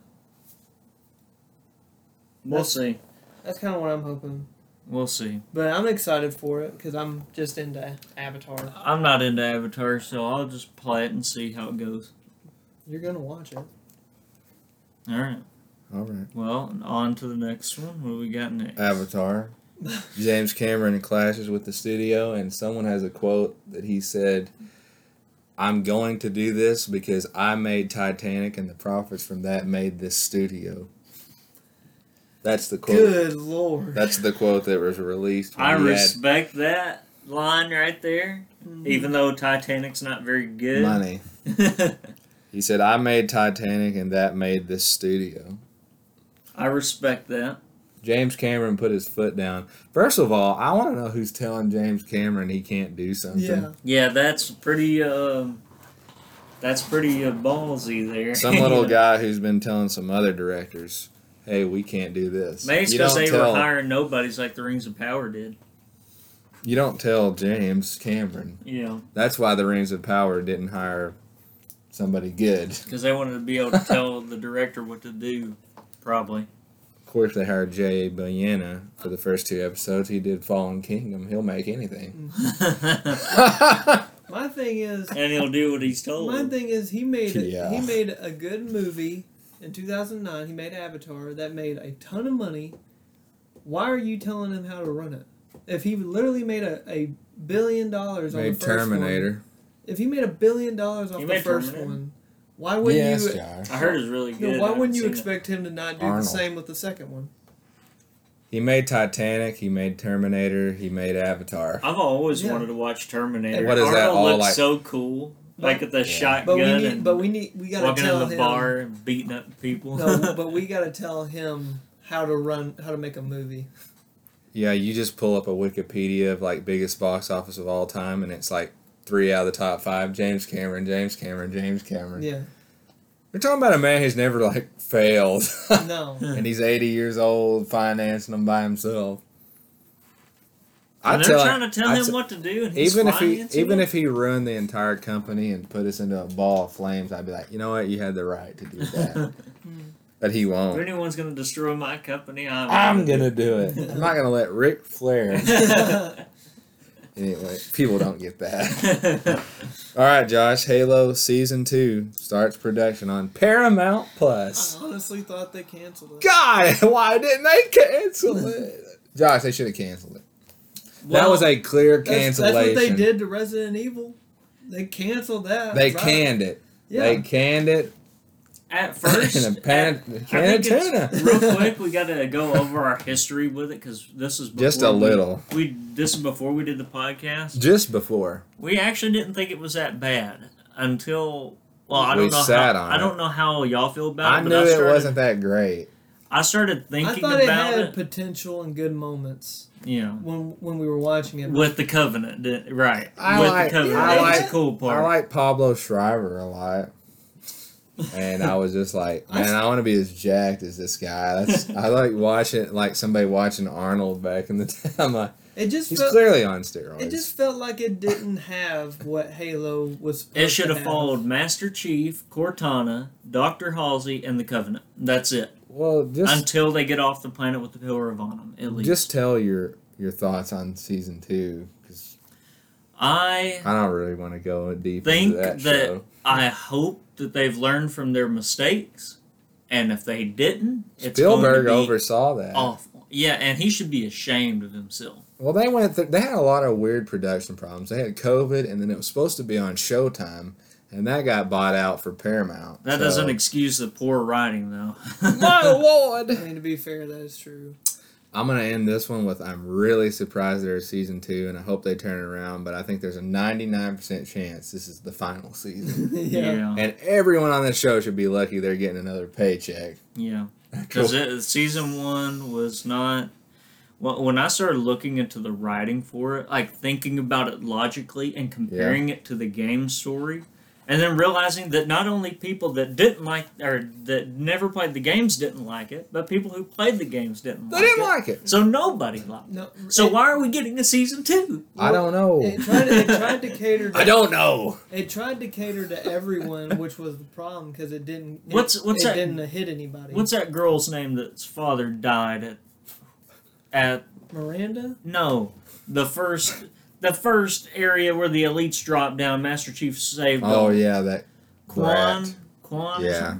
We'll That's- see. That's kind of what I'm hoping. We'll see. But I'm excited for it because I'm just into Avatar. I'm not into Avatar, so I'll just play it and see how it goes. You're gonna watch it. All right. All right. Well, on to the next one. What do we got next? Avatar. James Cameron clashes with the studio, and someone has a quote that he said, I'm going to do this because I made Titanic, and the profits from that made this studio. That's the quote. Good lord. That's the quote that was released. I he had respect that line right there, Mhm. even though Titanic's not very good. money. (laughs) He said, I made Titanic, and that made this studio. I respect that. James Cameron put his foot down. First of all, I want to know who's telling James Cameron he can't do something. yeah. Yeah, that's pretty. Um, That's pretty uh, ballsy there. Some little (laughs) guy who's been telling some other directors, "Hey, we can't do this." Maybe because they tell- were hiring nobodies like the Rings of Power did. You don't tell James Cameron. Yeah. That's why the Rings of Power didn't hire somebody good. (laughs) because they wanted to be able to tell the director what to do. Probably. Of course, they hired Jay Bayona for the first two episodes. He did Fallen Kingdom. He'll make anything. Mm. (laughs) My thing is, and he'll do what he's told. my thing is, he made a, Yeah. he made a good movie in 2009. He made Avatar that made a ton of money. Why are you telling him how to run it? If he literally made a, a billion dollars on Made the first one, Terminator. if he made a billion dollars off He the first Terminator. one, why wouldn't Yes, you? Josh. I heard it's really No, good. why I haven't wouldn't you seen it. expect him to not do Arnold. the same with the second one? He made Titanic. He made Terminator. He made Avatar. I've always Yeah. wanted to watch Terminator. What is that Arnold all looks like- so cool, like with the Yeah. shotgun But we need, and but we need, we gotta walking tell in the him. bar and beating up people. No, but we (laughs) gotta tell him how to run, how to make a movie. Yeah, you just pull up a Wikipedia of like biggest box office of all time, and it's like three out of the top five: James Cameron, James Cameron, James Cameron. Yeah, We're talking about a man who's never like failed, (laughs) no. and he's eighty years old, financing them by himself. and I they're tell trying to tell I him t- what to do, and he's even if he financing even it? if he ruined the entire company and put us into a ball of flames, I'd be like, you know what, you had the right to do that, (laughs) but he won't. If anyone's gonna destroy my company, I'm, I'm gonna do it. I'm not gonna let Ric Flair. (laughs) Anyway, people don't get that. (laughs) All right, Josh. Halo season two starts production on Paramount Plus. I honestly thought they canceled it. God, (laughs) why didn't they cancel it? Josh, they should have canceled it. that was a clear That's, that's what they did to Resident Evil. They canceled that. They right. canned it. Yeah. They canned it. At (laughs) first. in a pan, I think can of it's- tuna. real (laughs) quick, we got to go over our history with it because this is Just a little. We this is before we did the podcast. Just before. We actually didn't think it was that bad until. Well, I don't know sat how on I don't know how y'all feel about I it. knew but I it wasn't that great. I started I thinking thought it about had it. potential and good moments you know, when when we were watching it. with the covenant, did- right? I with like- the covenant, I like- the cool part. I like Pablo Schreiber a lot. And I was just like, man, I want to be as jacked as this guy. That's (laughs) I like watching like somebody watching Arnold back in the (laughs) day. I'm like, It just he's felt, clearly on steroids. it just felt like it didn't have what Halo was. Supposed It should to have followed Master Chief, Cortana, Doctor Halsey, and the Covenant. That's it. well, just Until they get off the planet with the Pillar of Autumn, at least. just tell your your thoughts on season two because I I don't really want to go deep think into that, that, show. I hope that they've learned from their mistakes, and if they didn't, it's Spielberg going to be oversaw that. awful. Yeah, and he should be ashamed of himself. Well, they went. Th- they had a lot of weird production problems. They had COVID, and then it was supposed to be on Showtime, and that got bought out for Paramount. That So- doesn't excuse the poor writing, though. (laughs) My lord! I mean, to be fair, that is true. I'm gonna end this one with I'm really surprised there's season two, and I hope they turn it around. But I think there's a 99% chance this is the final season, (laughs) yeah. and everyone on this show should be lucky they're getting another paycheck. yeah. (laughs) Because season one was not. Well, when I started looking into the writing for it, like thinking about it logically and comparing it to the game story, and then realizing that not only people that didn't like or that never played the games didn't like it, but people who played the games didn't like it. They like didn't it. like it. So nobody liked it. So it, why are we getting a season two? I don't know. It tried, it tried to cater. (laughs) To, I don't know. It tried to cater to everyone, which was the problem because it didn't. It, What's- what's it that- didn't hit anybody. What's that girl's name that's father died at? At Miranda? no, the first the first area where the elites dropped down. Master Chief saved. Oh them. yeah, that Kwan. Kwan. Yeah.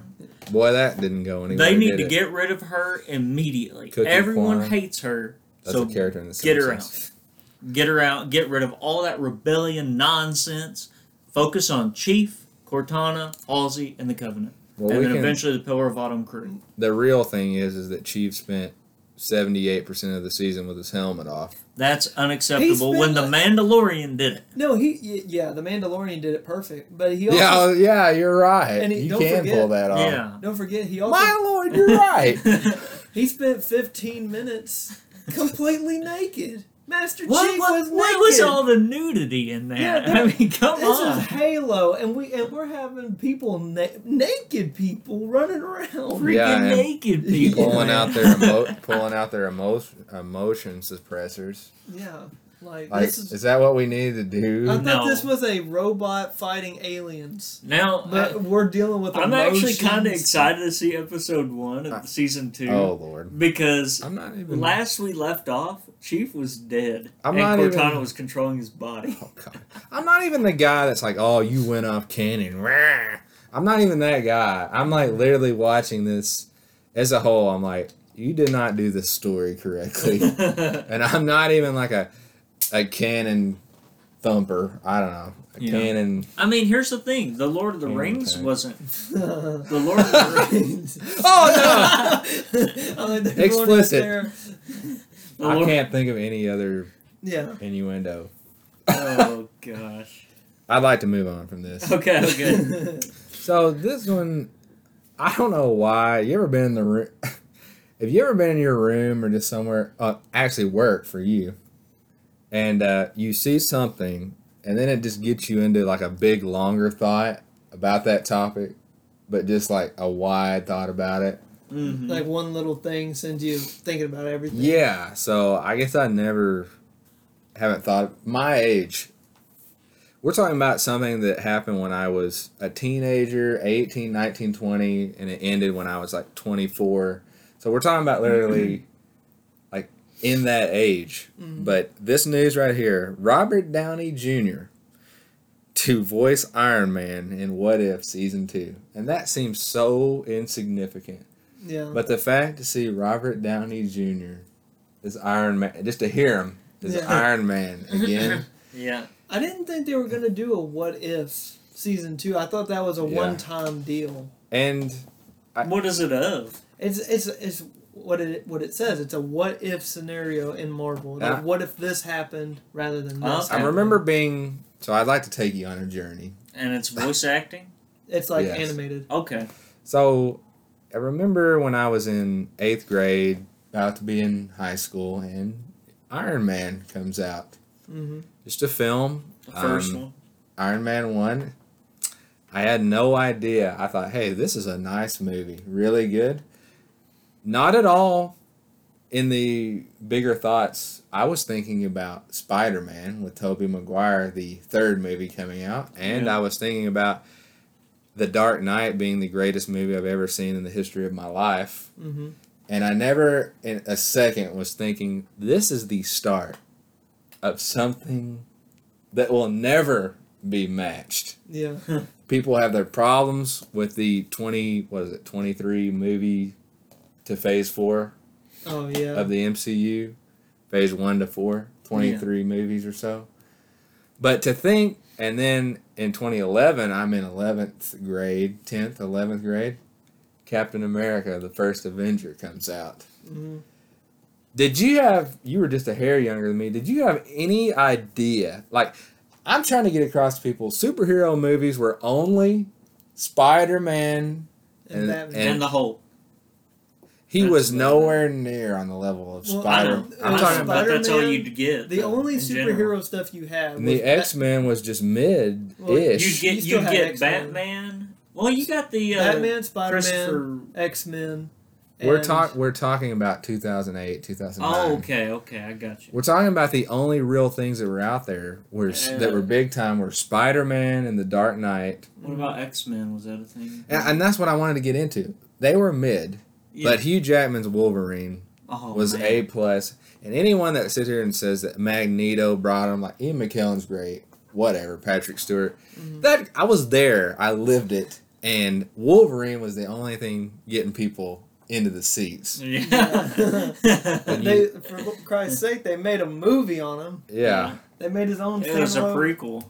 Boy, that didn't go anywhere. They need to it? get rid of her immediately. Cookie Everyone Kwan. hates her. That's so a character in the get her Simpsons. get her out. Get rid of all that rebellion nonsense. Focus on Chief, Cortana, Halsey, and the Covenant, Well, and then can, eventually the Pillar of Autumn crew. the real thing is, is that Chief spent seventy-eight percent of the season with his helmet off. That's unacceptable. spent When the like- Mandalorian did it. No, he. Yeah, the Mandalorian did it perfect, but he also. Yeah, oh, yeah, you're right. And he- you don't can forget- pull that off. Yeah. Don't forget, he also. My lord, you're right. (laughs) He spent 15 minutes completely naked. Master What, Chief what, was naked. what was all the nudity in that? Yeah, (laughs) I mean, come This on. is Halo, and we and we're having people na- naked people running around. Freaking Yeah, naked people. (laughs) pulling out their emo- pulling out their emotion emotion suppressors. Yeah, like, Like, this is, is. that what we need to do? I thought No. this was a robot fighting aliens, Now, but we're dealing with. I, am actually kind of excited to see episode one of season two oh lord, because I'm not even. last we left off, Chief was dead, I'm and not Cortana even- was controlling his body. Oh god, I'm not even the guy that's like, oh, you went off canon. Rah. I'm not even that guy. I'm like literally watching this as a whole. I'm like, you did not do this story correctly, (laughs) and I'm not even like a a canon thumper. I don't know, a Yeah. canon. I mean, here's the thing: the Lord of the Yeah, Rings okay. wasn't (laughs) the Lord of the Rings. Oh (laughs) oh, no! (laughs) Explicit. I can't think of any other Yeah. innuendo. Oh gosh. I'd like to move on from this. Okay. Okay. So this one, I don't know why. You ever been in the room? Have you ever been in your room or just somewhere? Uh, actually, work for you, and uh, you see something, and then it just gets you into like a big, longer thought about that topic, but just like a wide thought about it. Mhm. like one little thing sends you thinking about everything. Yeah. So I guess I never haven't thought my age. We're talking about something that happened when I was a teenager, 18, 19, 20, and it ended when I was like 24. So we're talking about literally like in that age. Mhm. But this news right here Robert Downey Jr. to voice Iron Man in What If Season 2. And that seems so insignificant. Yeah. But the fact to see Robert Downey Jr. as Iron Man, just to hear him as Yeah. Iron Man (laughs) again, Yeah. I didn't think they were gonna do a what if season two. I thought that was a Yeah. one time deal. and I- What is it of? It's it's it's what it what it says. It's a what if scenario in Marvel. Like Ah. what if this happened rather than this? Okay. I happened? remember being. So I'd like to take you on a journey. And it's voice (laughs) acting. It's like Yes. animated. Okay. So I remember when I was in eighth grade, about to be in high school, and Iron Man comes out. Mm-hmm. Just a film. The first um, one. Iron Man 1. I had no idea. I thought, hey, this is a nice movie. Really good. Not at all in the bigger thoughts. I was thinking about Spider Man with Tobey Maguire, the third movie coming out. And Yeah. I was thinking about The Dark Knight being the greatest movie I've ever seen in the history of my life. Mm-hmm. And I never in a second was thinking, this is the start of something that will never be matched. Yeah. (laughs) People have their problems with the 20, what is it, 23 movie to phase four Oh yeah. of the MCU, phase one to four, 23 movies or so. But to think, and then in 2011, I'm in 11th grade, 10th, 11th grade, Captain America, the first Avenger, comes out. Mhm. Did you have, you were just a hair younger than me, did you have any idea? Like, I'm trying to get across to people superhero movies were only Spider Man, And, and- and- And the Hulk. He That's was about nowhere near on the level of Well, I Spider know. I'm Uh, talking about that's all you'd get. the only superhero general. stuff you had. And the X Men was just mid Well, You'd ish. You get still you get X-Men. Batman. Well, you got the uh, Batman, Spider Man, X Men. we're talk we're talking about 2008, 2009. Oh, okay, okay, I got you. We're talking about the only real things that were out there were s that were big time were Spider Man and the Dark Knight, What about X Men? Was that a thing? and, and that's what I wanted to get into. They were mid, Yeah. but Hugh Jackman's Wolverine oh, was man. a plus. And anyone that sits here and says that Magneto brought him, like Ian McKellen's great, whatever, Patrick Stewart, Mhm. that I was there, I lived it, and Wolverine was the only thing getting people into the seats. (laughs) Yeah. (laughs) they, for Christ's sake, they made a movie on him. Yeah, They made his own. it was a prequel.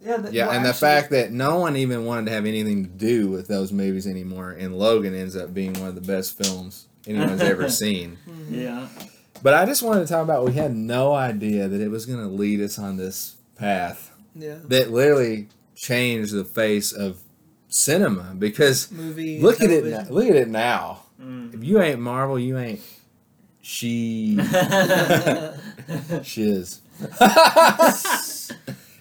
Yeah, that, yeah, well, and the fact that no one even wanted to have anything to do with those movies anymore, and Logan ends up being one of the best films anyone's ever (laughs) seen. Mhm. Yeah. But I just wanted to talk about we had no idea that it was going to lead us on this path Yeah. that literally changed the face of cinema because Movie. look at it now, look at it now Mm. if you ain't marvel you ain't she (laughs) Shiz. (laughs)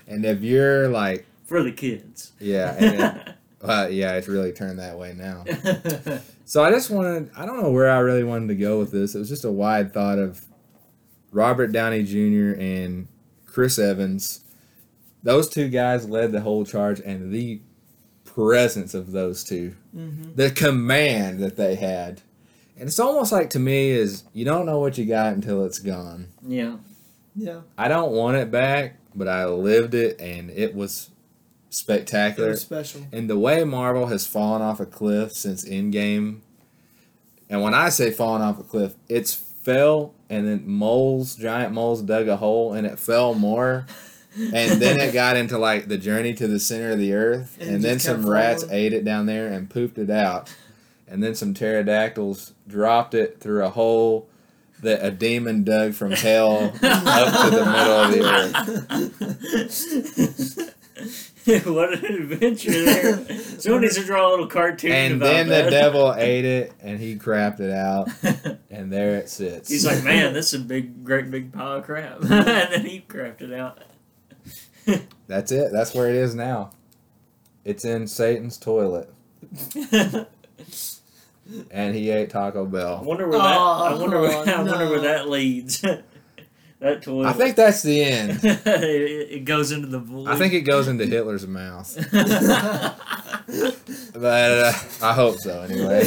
and if you're like, For the kids. yeah, and (laughs) uh, yeah, it's really turned that way now. (laughs) So I just wanted, I don't know where I really wanted to go with this. It was just a wide thought of Robert Downey Jr. and Chris Evans. Those two guys led the whole charge, and the presence of those two, hmm the command that they had. And it's almost like to me is you don't know what you got until it's gone. yeah. Yeah. I don't want it back, but I lived it and it was It spectacular. was special. And the way Marvel has fallen off a cliff since Endgame, and when I say fallen off a cliff, it's fell and then moles, giant moles dug a hole and it fell more. And then it got into like the journey to the center of the earth, And and, then some rats ate it down there and pooped it out, and then some pterodactyls dropped it through a hole that a demon dug from hell up to the middle of the earth. (laughs) what an adventure there. Someone needs to draw a little cartoon And then that. the devil ate it, and he crapped it out, and there it sits. He's like, man, this is a big, great big pile of crap. (laughs) and then he crapped it out. That's it. That's where it is now. It's in Satan's toilet, (laughs) and he ate Taco I Bell. wonder where that. I Oh, wonder. Where, (laughs) I wonder no. where that leads. (laughs) that toilet. I think that's the end. (laughs) it, it goes into the void. I think it goes into Hitler's mouth, but uh, I hope so anyway.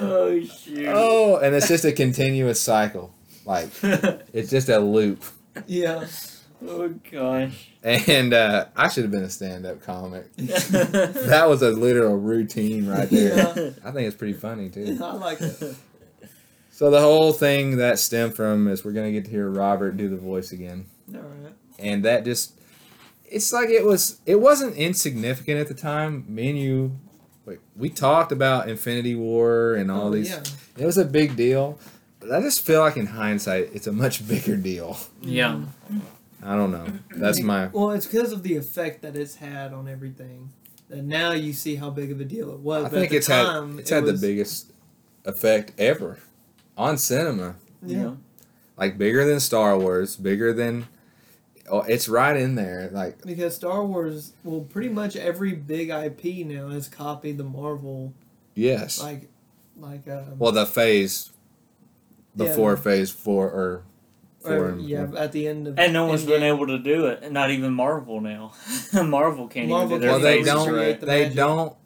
oh shoot. Oh, and it's just a continuous cycle. Like it's just a loop. yeah. Oh gosh. And uh, I should have been a stand-up comic. (laughs) That was a literal routine right there. Yeah. I think it's pretty funny too. (laughs) I like it. So the whole thing that stemmed from is we're gonna get to hear Robert do the voice again, All right. and that just it's like it was it wasn't insignificant at the time. Me and you, like we talked about Infinity War and all Oh, these. Yeah. It was a big deal, but I just feel like in hindsight, it's a much bigger deal. yeah. I don't know. That's my Well, it's because of the effect that it's had on everything. That now you see how big of a deal it was. I but think it's time, had it's it had was- the biggest effect ever on cinema. Yeah. Like bigger than Star Wars, bigger than. Oh, it's right in there. Like Because Star Wars, well, pretty much every big IP now has copied the Marvel, yes. like, like um, Well, the phase before Yeah. phase four or four. or, and yeah, at the end of And no one's been able to do it, not even Marvel now. (laughs) Marvel can't Marvel even do their Well, they don't. right. the they magic. don't,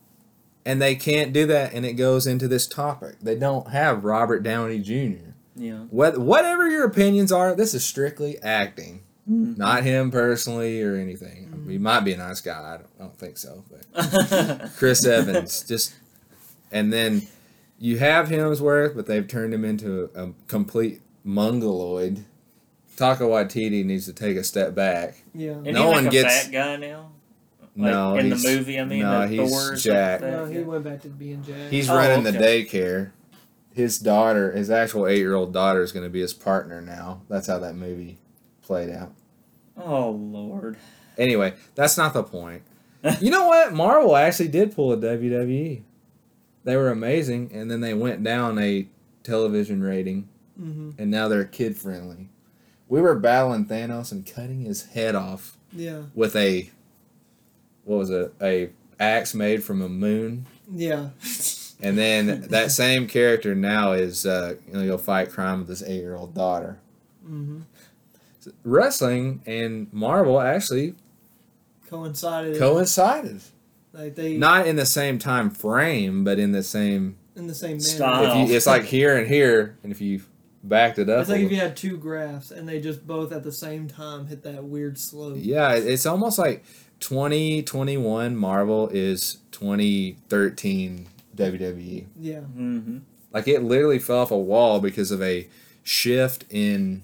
and they can't do that. And it goes into this topic. They don't have Robert Downey Jr. Yeah. What, whatever your opinions are, this is strictly acting, Mm. not him personally or anything. Mm. He might be a nice guy. I don't, I don't think so, but (laughs) Chris Evans just, and then you have Hemsworth, but they've turned him into a, a complete mongoloid. Taika Waititi needs to take a step back. Yeah. Isn't No he like one a gets- fat guy now? Like no, in the movie, I mean, no, that he's Thor is No, he guy. went back to being Jack. He's Oh, running the daycare. His daughter, his actual eight-year-old daughter, is going to be his partner now. That's how that movie played out. Oh lord. Anyway, that's not the point. (laughs) You know what? Marvel actually did pull a WWE. They were amazing, and then they went down a television rating, hmm and now they're kid friendly. We were battling Thanos and cutting his head off Yeah. with a what was it? A axe made from a moon. Yeah. (laughs) And then that same character now is uh, gonna go fight crime with his eight year old daughter. hmm Wrestling and Marvel actually Coincided. coincided. like they Not in the same time frame, but in the same. in the same manner. Style. If you, it's like here and here, and if you backed it up, It's like if you had two graphs and they just both at the same time hit that weird slope. yeah, it's almost like 2021 Marvel is 2013 WWE. Yeah. hmm Like it literally fell off a wall because of a shift in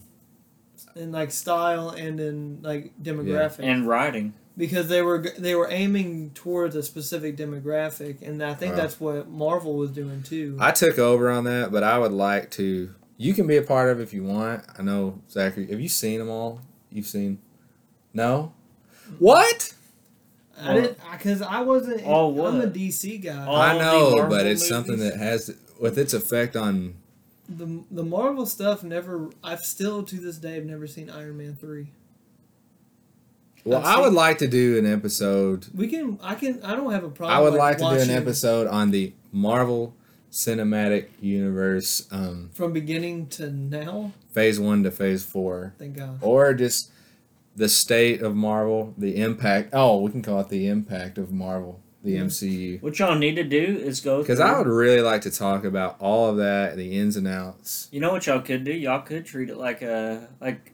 In like style and in like demographic. And writing. because they were they were aiming towards a specific demographic and I think Wow. that's what Marvel was doing too. I took over on that, but I would like to. You can be a part of if you want. I know Zachary. Have you seen them all? You've seen? No. What? I didn't because I wasn't. All I'm a? DC guy. All I know, but it's something that has with its effect on the the Marvel stuff never. I've still to this day have never seen Iron Man three. Well, I've I would like to do an episode. We can. I can. I don't have a problem. I would like to do an episode on the Marvel Cinematic Universe, um, from beginning to now. Phase One to Phase Four, Thank God. or just the state of Marvel, the impact. Oh, we can call it the impact of Marvel, the Yeah. MCU. What y'all need to do is go Because I would really like to talk about all of that, the ins and outs. You know what y'all could do? Y'all could treat it like a like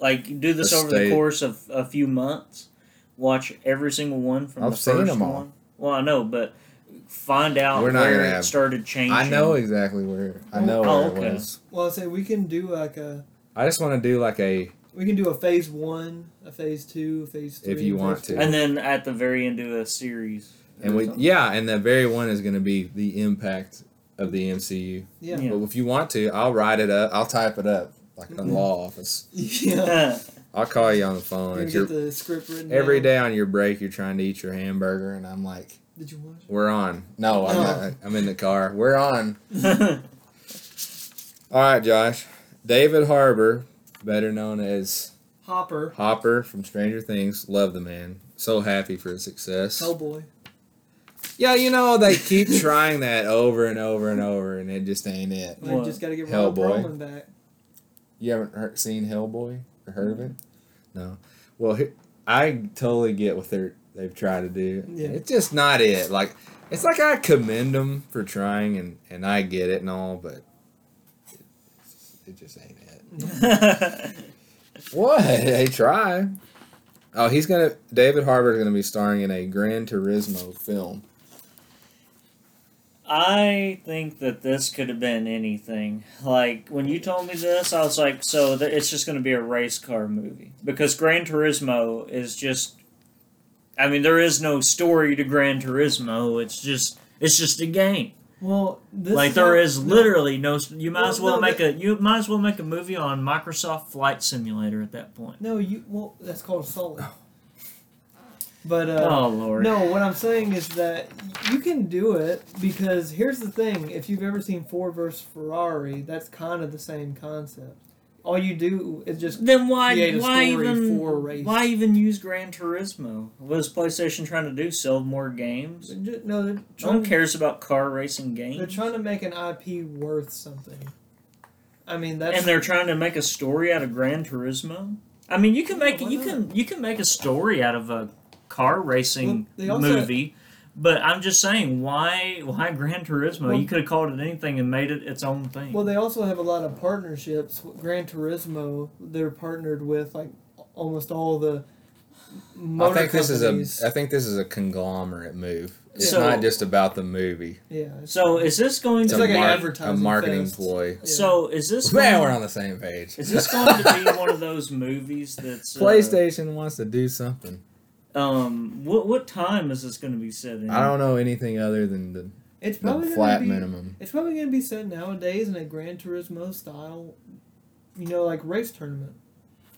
like do this A over state- the course of a few months. Watch every single one from I've the seen first them all. one. Well, I know, but find out We're not where gonna it have- started changing. I know exactly where. I know Oh, where okay. it was. Well, I say we can do like a. I just want to do like a. We can do a phase one, a phase two, a phase three. If you a want to. four. And then at the very end do a series. And we, something. yeah, and the very one is going to be the impact of the MCU. yeah. Yeah. But if you want to, I'll write it up. I'll type it up like a Mhm. law office. (laughs) Yeah. I'll call you on the phone. You're It's gonna your, get the script written every down. day on your break, you're trying to eat your hamburger, and I'm like, Did you watch? "We're on." No, I'm No. not. I'm in the car. We're on. (laughs) All right, Josh. David Harbour, better known as Hopper, Hopper from Stranger Things, love the man. So happy for his success. Oh, Hellboy. Yeah, you know they keep (laughs) trying that over and over and over, and it just ain't it. I just got to get Ronald Hellboy. Perlman back. You haven't heard, seen Hellboy or heard of it? No. Well, I totally get what they're they've tried to do. Yeah. It's just not it. Like it's like I commend them for trying, and and I get it and all, but it, it just ain't it. (laughs) What they try. Oh, he's gonna. David Harbour is gonna be starring in a Gran Turismo film. I think that this could have been anything. Like when you told me this, I was like, so th- it's just going to be a race car movie because Gran Turismo is just. I mean, there is no story to Gran Turismo. It's just it's just a game. Well, this like there is no. literally no. You might Well, as well no, make that- a you might as well make a movie on Microsoft Flight Simulator at that point. No, you. Well, that's called Sully. But uh, oh lord. no, what I'm saying is that you can do it because here's the thing: if you've ever seen Ford versus Ferrari, that's kind of the same concept. All you do is just Then why why story even for a race. why even use Gran Turismo? What is PlayStation trying to do? Sell more games? no, No one trying, cares about car racing games. they're trying to make an IP worth something. I mean, that's and they're trying to make a story out of Gran Turismo. I mean, you can make why you not? can you can make a story out of a car racing Well, also- movie. But I'm just saying, why why Gran Turismo? Well- you could have called it anything and made it its own thing. Well, they also have a lot of partnerships. Gran Turismo, they're partnered with like almost all the motor I think this companies. is a. I think this is a conglomerate move. It's So- not just about the movie. yeah. so is this going It's It's to a, like an be? mar- advertising a marketing fest. ploy. Yeah. So is this (laughs) Man, going- we're on the same page. Is this going to be one of those movies that's (laughs) uh, PlayStation wants to do something. Um, what what time is this going to be set in? I don't know anything other than the, it's the probably flat gonna be, minimum. It's probably going to be set nowadays in a Gran Turismo style, you know, like race tournament.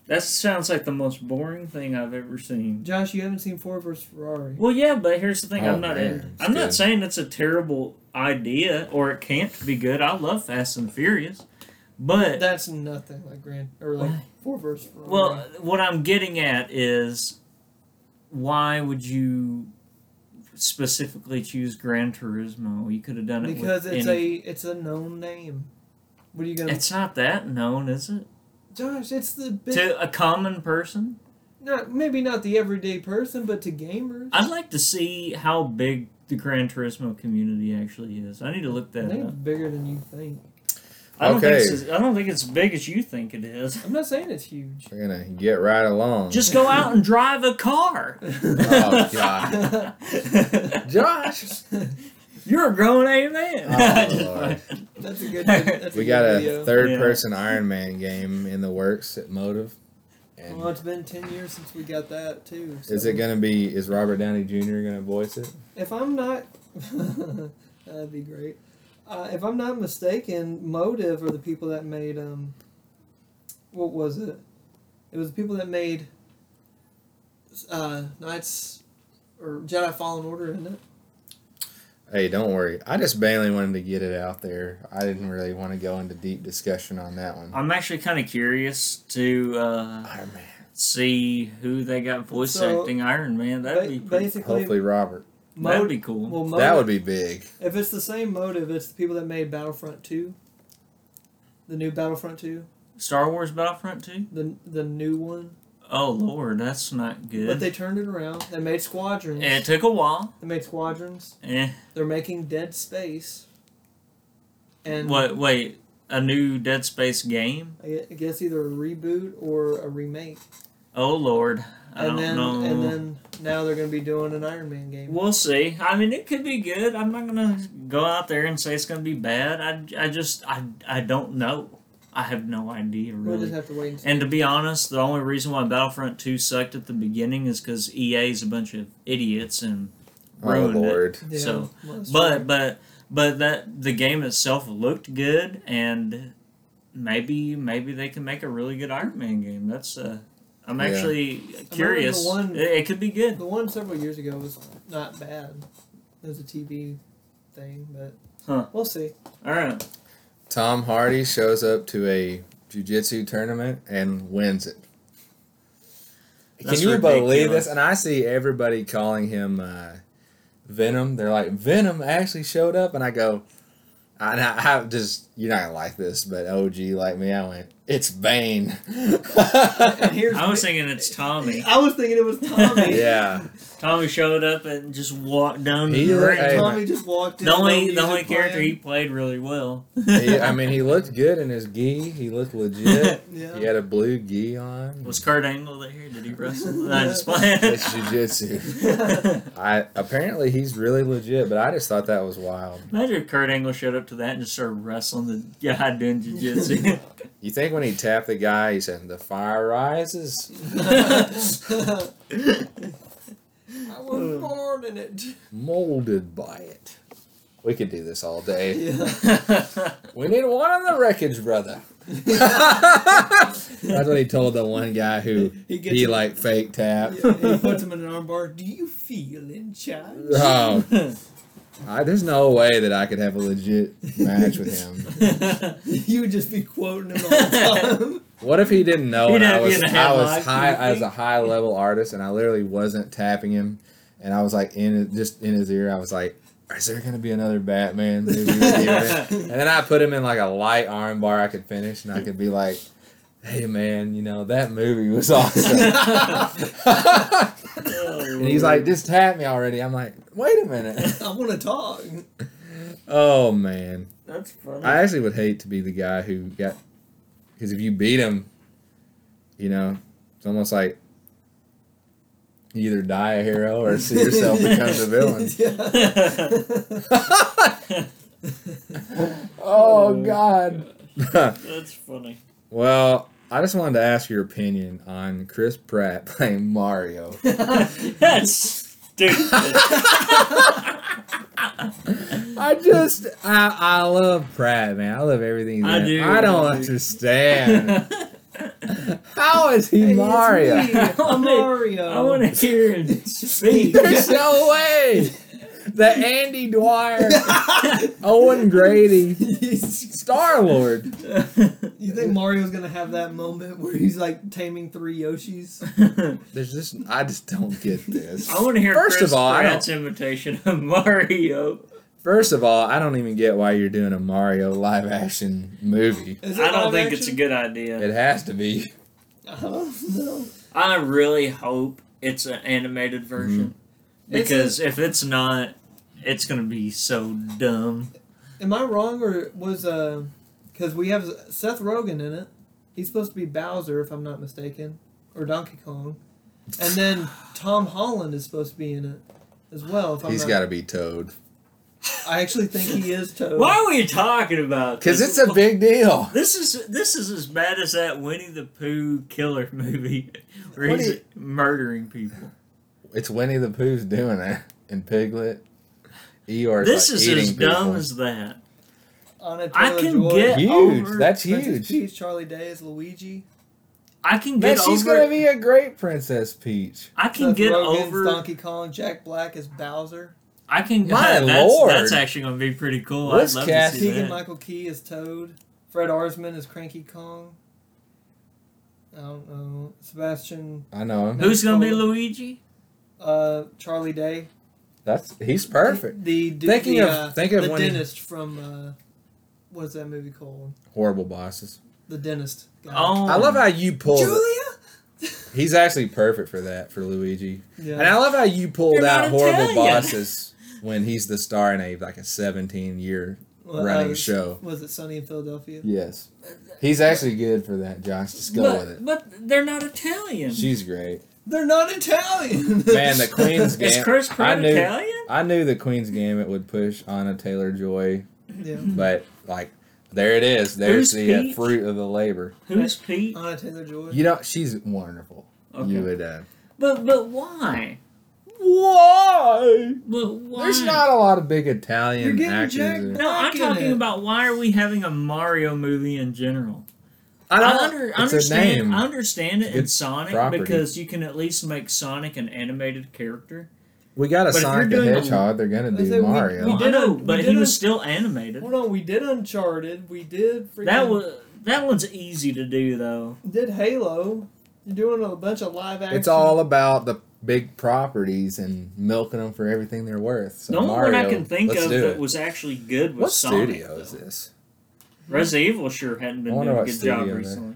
That sounds like the most boring thing I've ever seen. Josh, you haven't seen Ford versus Ferrari. Well, yeah, but here's the thing: Oh, I'm not. man, I'm not saying it's a terrible idea or it can't be good. I love Fast and Furious, but That's nothing like Grand or like Why? Ford versus Ferrari. well, what I'm getting at is why would you specifically choose Gran Turismo? You could have done it because it's any- a it's a known name. What are you gonna? It's not that known, is it? Josh, it's the big, To a common person, not maybe not the everyday person, but to gamers. I'd like to see how big the Gran Turismo community actually is. I need to look that up. it's bigger than you think. I don't Okay. think it's as, I don't think it's as big as you think it is. I'm not saying it's huge. We're gonna get right along. Just go out and drive a car. (laughs) Oh, God. (laughs) Josh. You're a grown A man. Oh, Lord. (laughs) That's a good. That's a we good got a third-person Iron Man game in the works at Motive. And Well, it's been ten years since we got that too. is it gonna be? Is Robert Downey Jr. gonna voice it? If I'm not, that'd be great. Uh, if I'm not mistaken, Motive are the people that made um. What was it? It was the people that made. Uh, Knights, or Jedi Fallen Order, isn't it? Hey, don't worry. I just mainly wanted to get it out there. I didn't really want to go into deep discussion on that one. I'm actually kind of curious to uh, Iron Man. see who they got voice So, acting Iron Man. That'd Ba- be pretty, basically, Hopefully, Robert. That'd be cool. well, That would be big. If it's the same motive, it's the people that made Battlefront Two. The new Battlefront Two, Star Wars Battlefront 2? the the new one, Oh lord, that's not good. but they turned it around. They made Squadrons. it took a while. They made Squadrons. Eh. They're making Dead Space. And What? Wait, a new Dead Space game? I guess either a reboot or a remake. Oh lord, I and then know. and then now they're going to be doing an Iron Man game. We'll see. I mean, it could be good. I'm not gonna go out there and say it's gonna be bad. I, I just I, I don't know. I have no idea really. We'll just have to wait and see. And to be honest, the only reason why Battlefront 2 sucked at the beginning is because EA's a bunch of idiots and Oh ruined it. Lord. yeah, so, well, But true. but but that the game itself looked good and maybe maybe they can make a really good Iron Man game. That's uh I'm Yeah. actually curious. one- it, it could be good. the one several years ago was not bad. It was a TV thing, but Huh. we'll see. All right. Tom Hardy shows up to a jiu-jitsu tournament and wins it. That's Can you believe this? And I see everybody calling him uh, Venom. They're like, Venom actually showed up, and I go, and I have just you're not gonna like this, but OG like me, I went, it's Bane. And (laughs) here's I was thinking it's Tommy. I was thinking it was Tommy. yeah, Tommy showed up and just walked down He the looked- ring. hey, Tommy just walked in. the only the only music character he played really well. he, I mean, he looked good in his gi. He looked legit. (laughs) Yeah. He had a blue gi on. was Kurt Angle there? Did he wrestle? I just playing. It's jujitsu. (laughs) I apparently he's really legit, but I just thought that was wild. Imagine if Kurt Angle showed up to that and just started wrestling the guy doing jiu-jitsu. (laughs) You think when he tapped the guy, he said, "The fire rises." (laughs) I was uh, born in it. molded by it. We could do this all day. Yeah. We need one on the wreckage, brother. (laughs) That's what he told the one guy who He gets he him- like fake tap. Yeah, he puts him in an armbar. Do you feel in charge? Oh, I, there's no way that I could have a legit match with him. (laughs) you would just be quoting him all the time. (laughs) What if he didn't know He'd and I was in a I was high you as a high level artist and I literally wasn't tapping him and I was like in just in his ear I was like is there gonna be another Batman movie with you in (laughs) it?" and then I put him in like a light arm bar I could finish and I could be like hey man you know that movie was awesome (laughs) and he's like just tap me already I'm like wait a minute (laughs) I want to talk. oh man That's funny. I actually would hate to be the guy who got because if you beat him, you know, it's almost like you either die a hero or see yourself become the villain. (laughs) oh God. (laughs) That's funny. well, I just wanted to ask your opinion on Chris Pratt (laughs) playing Mario. That's stupid. I just I, I love Pratt, man. I love everything. I do. I don't understand. How is he Mario? Hey, it's me, (laughs) I'm Mario. I want to hear him (laughs) speak. There's (laughs) no way. The Andy Dwyer, Owen Grady, Star Lord. You think Mario's gonna have that moment where he's like taming three Yoshis? There's just I just don't get this. I want to hear First Chris of all, I Pratt's imitation of Mario. First of all, I don't even get why you're doing a Mario live action movie. I don't live think it's a good idea. It has to be. I don't know. I really hope it's an animated version Mm-hmm. It's because if it's not, it's gonna be so dumb. Am I wrong or was uh? Because we have Seth Rogen in it. He's supposed to be Bowser, if I'm not mistaken, or Donkey Kong, and then (sighs) Tom Holland is supposed to be in it as well. If I'm He's not, got to be Toad I actually think he is Toad. Why are we talking about? because it's a big deal. This is this is as bad as that Winnie the Pooh killer (laughs) movie where What he's you- murdering people. It's Winnie the Pooh's doing it and Piglet. Eeyore's This like is eating as dumb people. as that. Anna I can Joy, get huge. over- That's Princess huge. Peach, Charlie Day as Luigi. I can Man, get she's over. gonna be a great Princess Peach. I can Seth get Rogen's over. Donkey Kong. Jack Black as Bowser. I can. My (laughs) that's, lord. that's actually going to be pretty cool. What's I'd love Cass- to see Keegan that. Michael Key is Toad. Fred Armisen is Cranky Kong. I don't know. Sebastian, I know him. Who's going to be Luigi? uh, Charlie Day. That's he's perfect. The, the Thinking the, of- uh, think of the when he- dentist from uh, what's that movie called? Horrible bosses. The dentist. Guy. Oh, I love how you pulled. Julia. He's actually perfect for that for Luigi. Yeah. And I love how you pulled You're out horrible bosses when he's the star in a like a 17 year Well, running uh, show. Was it Sunny in Philadelphia? Yes, he's actually good for that. Josh, just go but, with it. But they're not Italian. She's great. They're not Italian. (laughs) Man, the Queen's (laughs) Is Gambit. Chris I Pratt knew. Italian? I knew the Queen's Gambit would push Anna Taylor Joy, yeah. but like there it is. There's Who's the uh, fruit of the labor. Who's Pete? Anna Taylor Joy. You know, she's wonderful. Okay. You would. Uh, But but why? Why? But why? There's not a lot of big Italian You're actors. Jack No, I'm talking it. about why are we having a Mario movie in general? I I, don't. under, it's understand. a name. I understand it in Sonic property. because you can at least make Sonic an animated character. We got a But Sonic the doing a- Hedgehog. They're gonna do said we- Mario. we did I know, but we he was a- still animated. Hold on, we did Uncharted. We did freaking. That was that one's easy to do though. did Halo. You're doing a bunch of live action. It's all about the big properties and milking them for everything they're worth. So the only Mario, one I can think of that was actually good was What Sonic. studio is this? Resident Evil sure hadn't been doing a good job studio they're- recently.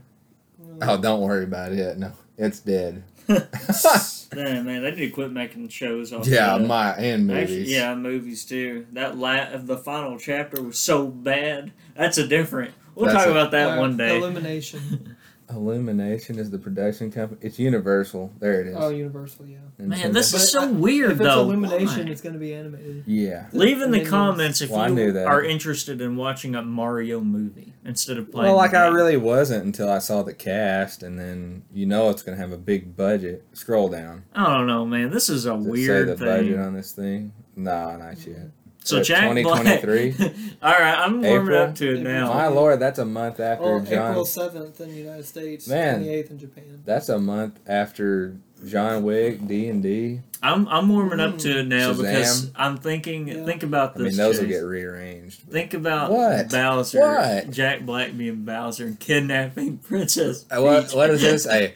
Oh, don't worry about it. No, it's dead. (laughs) Damn man, they need to quit making shows off. yeah, that. my and movies. Actually, yeah, movies too. That la- the final chapter was so bad. That's a different. We'll That's talk a- about that one day. Illumination. (laughs) Illumination is the production company. It's Universal. There it is. oh, Universal. Yeah. And Man, so this is so weird if it's though. Illumination, Why? it's going to be animated. Yeah. Leave in the comments if Well, I you knew that. are interested in watching a Mario movie instead of playing. Well, like the I game. really wasn't until I saw the cast, and then you know it's gonna have a big budget. Scroll down. I don't know, man. This is a Does it weird say the thing. budget on this thing? No, not yet. So Jack Black. 2023? (laughs) All right, I'm warming April? up to it now. My lord, that's a month after Oh, John. April seventh in the United States. Man. Twenty eighth in Japan. That's a month after John Wick, D and D. I'm I'm warming up to it now Shazam. because I'm thinking. Yeah. Think about this. I this. mean, those will Chase. get rearranged. Think about What? Bowser, What? Jack Black being Bowser and kidnapping (laughs) Princess. Uh, What Peach. what is this? (laughs) A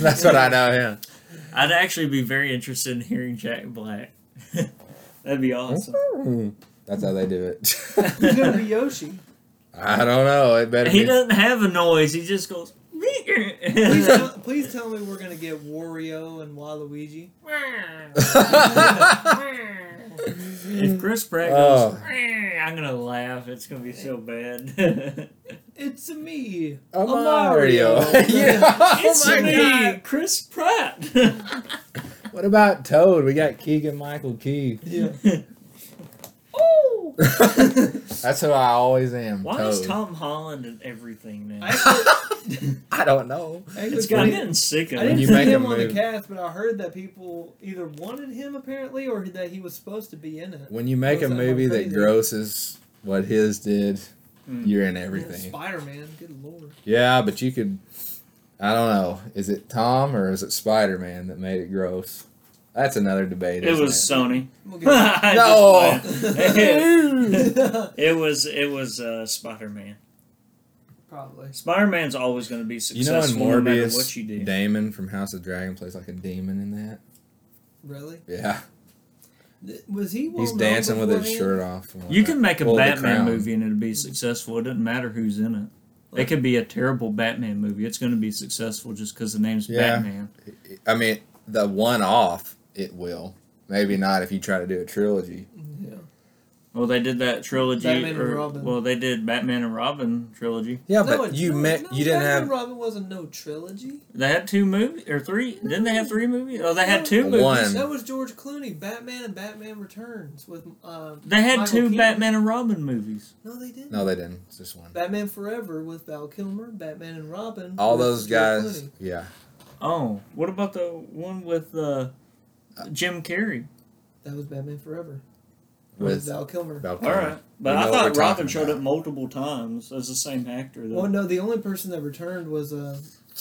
that's what I know Yeah, I'd actually be very interested in hearing Jack Black. That'd be awesome. Hmm. That's how they do it. He's going to be (laughs) Yoshi? I don't know. It better He be. doesn't have a noise. He just goes. Please, (laughs) tell, please tell me we're going to get Wario and Waluigi. if Chris Pratt (laughs) Oh. goes, I'm gonna laugh. It's gonna be so bad. It's me. A A Mario. Mario. yeah. Oh it's my me, god. Chris Pratt. What about Toad? We got Keegan Michael Key. Yeah. (laughs) oh. That's who I always am. Why Toad. is Tom Holland in everything now? Actually, (laughs) I don't know. actually It's funny- I'm getting sick of I it. didn't you see make him a on the cast, but I heard that people either wanted him apparently or that he was supposed to be in it. When you make a Those movie that grosses what his did, Hmm. you're in everything. Spider Man, good lord. Yeah, but you could. I don't know. Is it Tom or is it Spider Man that made it gross? That's another debate. It isn't was Sony. We'll I'm get- just No. playing. it was it was uh, Spider Man. Probably. Spider Man's always going to be successful. You know in successful no matter Morbius, what you do. Daemon from House of Dragon plays like a demon in that. Really? Yeah, Th- Was he? Well he's known dancing with his shirt off. You can make a Well, Batman movie and it'll be successful. It doesn't matter who's in it. It could be a terrible Batman movie. It's going to be successful just because the name's Yeah. Batman. I mean, the one off, it will. Maybe not if you try to do a trilogy. Yeah. Well, they did that trilogy. Batman and Robin. Well, they did Batman and Robin trilogy. Yeah, No, but you no, met. no, you didn't have. Batman have Robin wasn't no trilogy. They had two movies or three. Didn't they have three movies? Oh, they had two No, movies. One. That was George Clooney, Batman and Batman Returns with. Um, They had Michael two Keaton. Batman and Robin movies. No, they didn't. No, they didn't. It's just one. Batman Forever with Val Kilmer, Batman and Robin. All with those guys. Clooney. Yeah. Oh, what about the one with uh, Jim Carrey? That was Batman Forever with, With Val Kilmer. Val Kilmer. right, but We I thought we're Robin showed about. up multiple times as the same actor. Though. Well, no, the only person that returned was uh,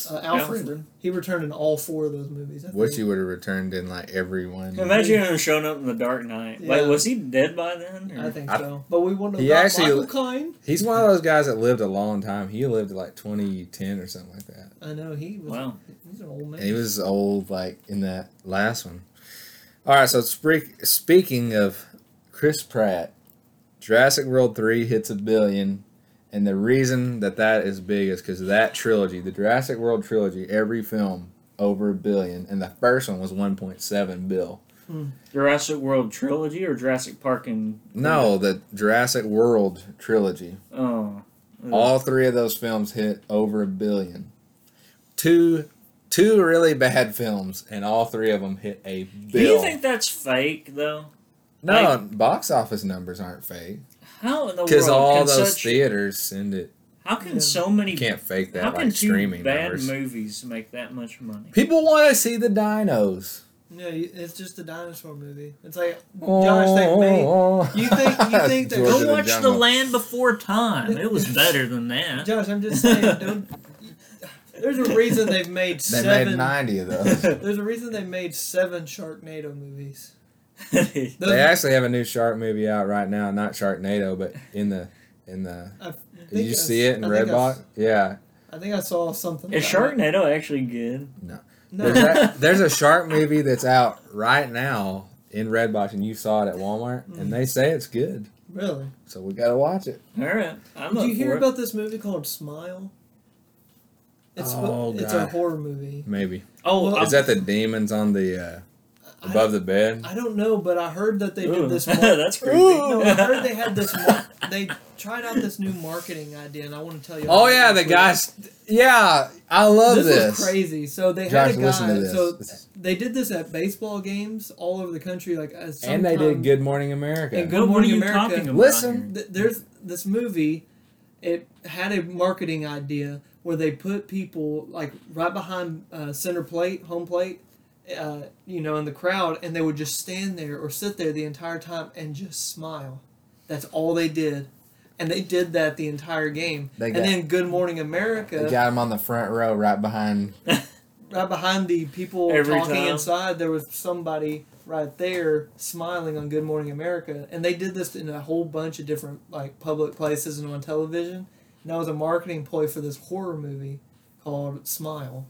Uh, Alfred. Alfred. He returned in all four of those movies. I Wish think. he would have returned in like every one. Imagine him showing up in the Dark Knight. Yeah. Wait, was he dead by then? or- I think I- so. But we wouldn't have He actually- Michael Caine. He's one of those guys that lived a long time. He lived like 2010 or something like that. I know he was. Wow. He's an old man. And he was old, like in that last one. All right, so speak, speaking of Chris Pratt, Jurassic World 3 hits a billion. And the reason that that is big is because that trilogy, the Jurassic World trilogy, every film over a billion. And the first one was 1.7 bill. Hmm. Jurassic World trilogy or Jurassic Park and No, the Jurassic World trilogy. Oh, All three of those films hit over a billion. Two two really bad films, and all three of them hit a bill. Do you think that's fake though? No, box office numbers aren't fake How in the world because all can those such, theaters send it. how can Yeah. so many You can't fake how that can like two streaming bad numbers. movies make that much money? People want to see the dinos. Yeah, it's just a dinosaur movie. It's like Josh, they made. You think- you (laughs) think that- Go watch The Jungle. Land Before Time. It was (laughs) better than that. Josh, I'm just saying. Don't. There's a reason they've made They seven. made ninety of those. (laughs) There's a reason they made seven Sharknado movies. (laughs) Those- they actually have a new shark movie out right now. Not Sharknado, but in the in the. Did you I see s- it in I think Redbox? Yeah. I think I saw something. Is about it. Sharknado actually good? No, There's, a, (laughs) there's a shark movie that's out right now in Redbox, and you saw it at Walmart, Mm. and they say it's good. really. So we gotta watch it. All right, I'm Did up you hear for about this movie called Smile? It's Oh, it's a horror movie. Maybe. Oh, Well, I'm- is that the demons on the uh, I- above the bed? I don't know, but I heard that they Ooh, did this. (laughs) Mar- that's creepy. no, I heard they had this. Mar- (laughs) they tried out this new marketing idea, and I want to tell you. Oh yeah, the guys. Yeah, I love This, this. was crazy. So they Josh, had a guy. to this. So This they did this at baseball games all over the country, like as and they did Good Morning America. And Good what Morning are you America. talking about Listen. Th- there's this movie it had a marketing idea where they put people like right behind uh, center plate home plate uh, you know in the crowd and they would just stand there or sit there the entire time and just smile that's all they did and they did that the entire game They and got- then good morning America. They america got him on the front row, right behind. (laughs) right behind the people Every talking time. inside there was somebody right there smiling on good morning america and they did this in a whole bunch of different like public places and on television and that was a marketing ploy for this horror movie called smile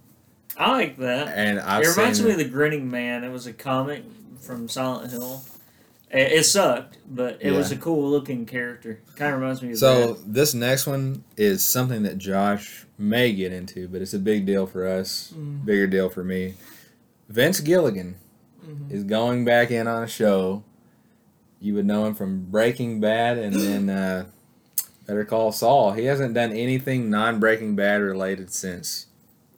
I like that. And I've it reminds seen me of the Grinning Man. It was a comic from Silent Hill. It, it sucked, but it was a cool looking character. Kind of reminds me of So that. this next one is something that Josh may get into, but it's a big deal for us. Mm. Bigger deal for me. Vince Gilligan Mhm. is going back in on a show. You would know him from Breaking Bad and then uh, Better Call Saul. He hasn't done anything non Breaking Bad related since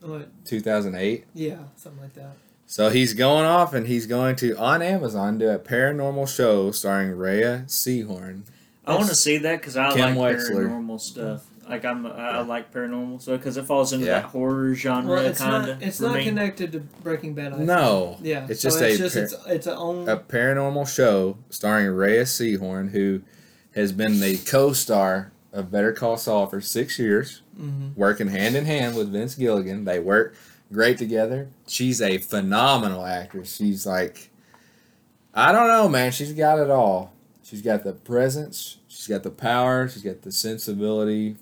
What? 2008. yeah something like that So he's going off and he's going to on Amazon do a paranormal show starring Rhea Seehorn. I want to see that because I Kim like Wexler. paranormal stuff. Like I'm, I, I like paranormal stuff because it falls into Yeah. that horror genre well it's kind not of. it's for not me. connected to breaking bad I think. No, yeah it's so just it's a just par- it's, it's a own a paranormal show starring Rhea Seehorn, who has been the co-star of Better Call Saul for six years, Mhm. working hand in hand with Vince Gilligan. They work great together. She's a phenomenal actress. She's like, I don't know, man. She's got it all. She's got the presence. She's got the power. She's got the sensibility.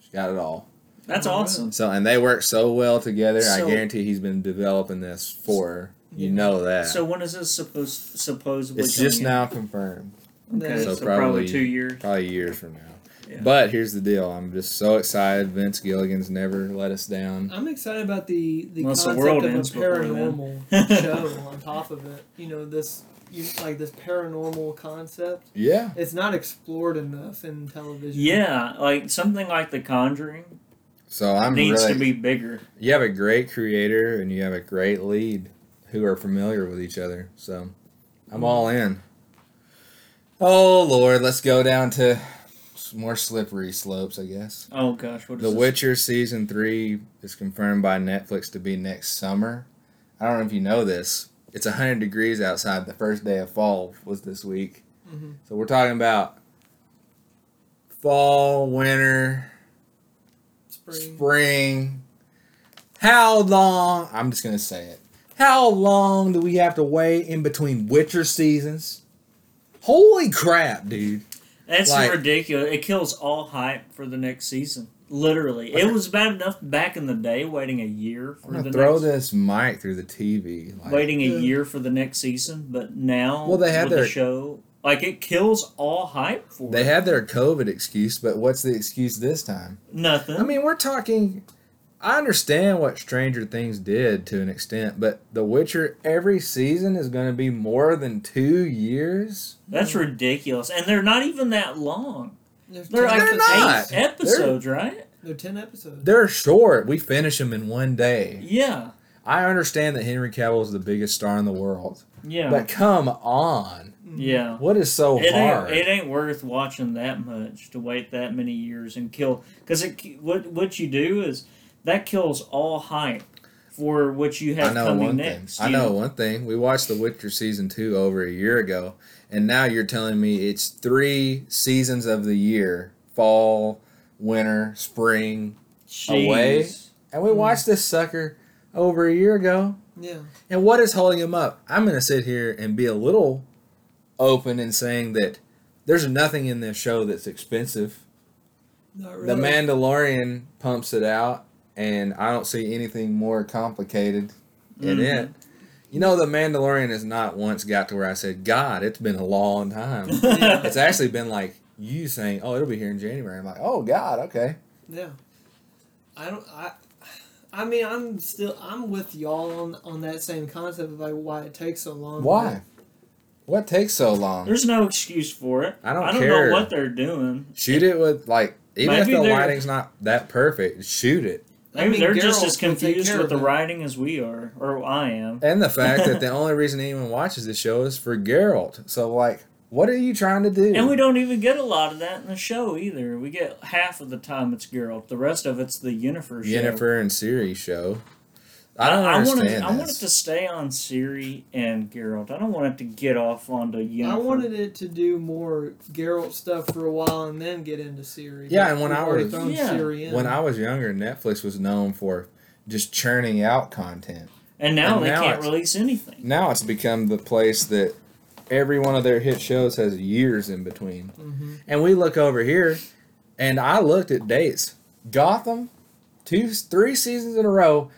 She's got it all. That's awesome. So, and they work so well together. I guarantee he's been developing this for her. You Yeah. know that. So when is this supposed supposedly? it's just coming now confirmed. Okay, So so, probably, probably- two years. Probably years from now. Yeah. But here's the deal. I'm just so excited. Vince Gilligan's never let us down. I'm excited about the the Unless the concept world of a ends before paranormal (laughs) show on top of it. You know this, you like this paranormal concept. Yeah. It's not explored enough in television. Yeah, like something like The Conjuring So I'm needs really. to be bigger. you have a great creator and you have a great lead who are familiar with each other. So I'm all in. Oh Lord, let's go down to s- more slippery slopes, I guess. Oh gosh, what is The this? Witcher season three is confirmed by Netflix to be next summer. I don't know if you know this. It's 100 degrees outside. The first day of fall was this week. Mhm. So we're talking about fall, winter, Spring. spring. How long? I'm just gonna say it. How long do we have to wait in between Witcher seasons? Holy crap, dude! That's Like- ridiculous. It kills all hype for the next season. Literally, it was bad enough back in the day waiting a year I'm for gonna the throw next, this mic through the TV. Like, waiting a Yeah. year for the next season. But now, Well, they had their- the show. Like it kills all hype for they it. had their COVID excuse, but what's the excuse this time? nothing. I mean, we're talking. I understand what Stranger Things did to an extent, but The Witcher every season is going to be more than two years. that's ridiculous, and they're not even that long. There's They're 10 like They're episodes. not. eight episodes, right? They're ten episodes. They're short. We finish them in one day. Yeah, I understand that Henry Cavill is the biggest star in the world, yeah, but come on, mm-hmm. yeah. what is so It hard? ain't, it ain't worth watching that much to wait that many years and kill because what what you do is that kills all hype for what you I have know coming one next. thing. I you know one thing. We watched The Witcher season two over a year ago, and now you're telling me it's three seasons of the year: fall, winter, spring, away. And we Mhm. watched this sucker over a year ago. Yeah. And what is holding him up? I'm going to sit here and be a little open in saying that there's nothing in this show that's expensive. Not really. The Mandalorian pumps it out, and I don't see anything more complicated in Mhm. it. You know, The Mandalorian has not once got to where I said, God, it's been a long time. (laughs) it's actually been like you saying, Oh, it'll be here in January. I'm like, Oh, God, okay. Yeah. I don't. I. I mean, I'm still. I'm with y'all on on that same concept of like why it takes so long. Why? What takes so long? There's no excuse for it. I don't I don't care. know what they're doing. Shoot it with like even Maybe if the lighting's not that perfect, shoot it. I Maybe mean, they're just as confused with the it. writing as we are, or I am. And the fact that the (laughs) only reason anyone watches the show is for Geralt. So like, what are you trying to do? And we don't even get a lot of that in the show either. We get half of the time it's Geralt. The rest of it's the Yennefer show. Yennefer and Ciri show. I don't I, understand want it, I want it to stay on Ciri and Geralt. I don't want it to get off onto Yennefer. I wanted it to do more Geralt stuff for a while and then get into Ciri. Yeah, and when I already was- thrown Yeah. Ciri in. when I was younger, Netflix was known for just churning out content. and now and they now can't release anything. Now it's become the place that every one of their hit shows has years in between. hmm And we look over here, and I looked at dates. Gotham, two, three seasons in a row,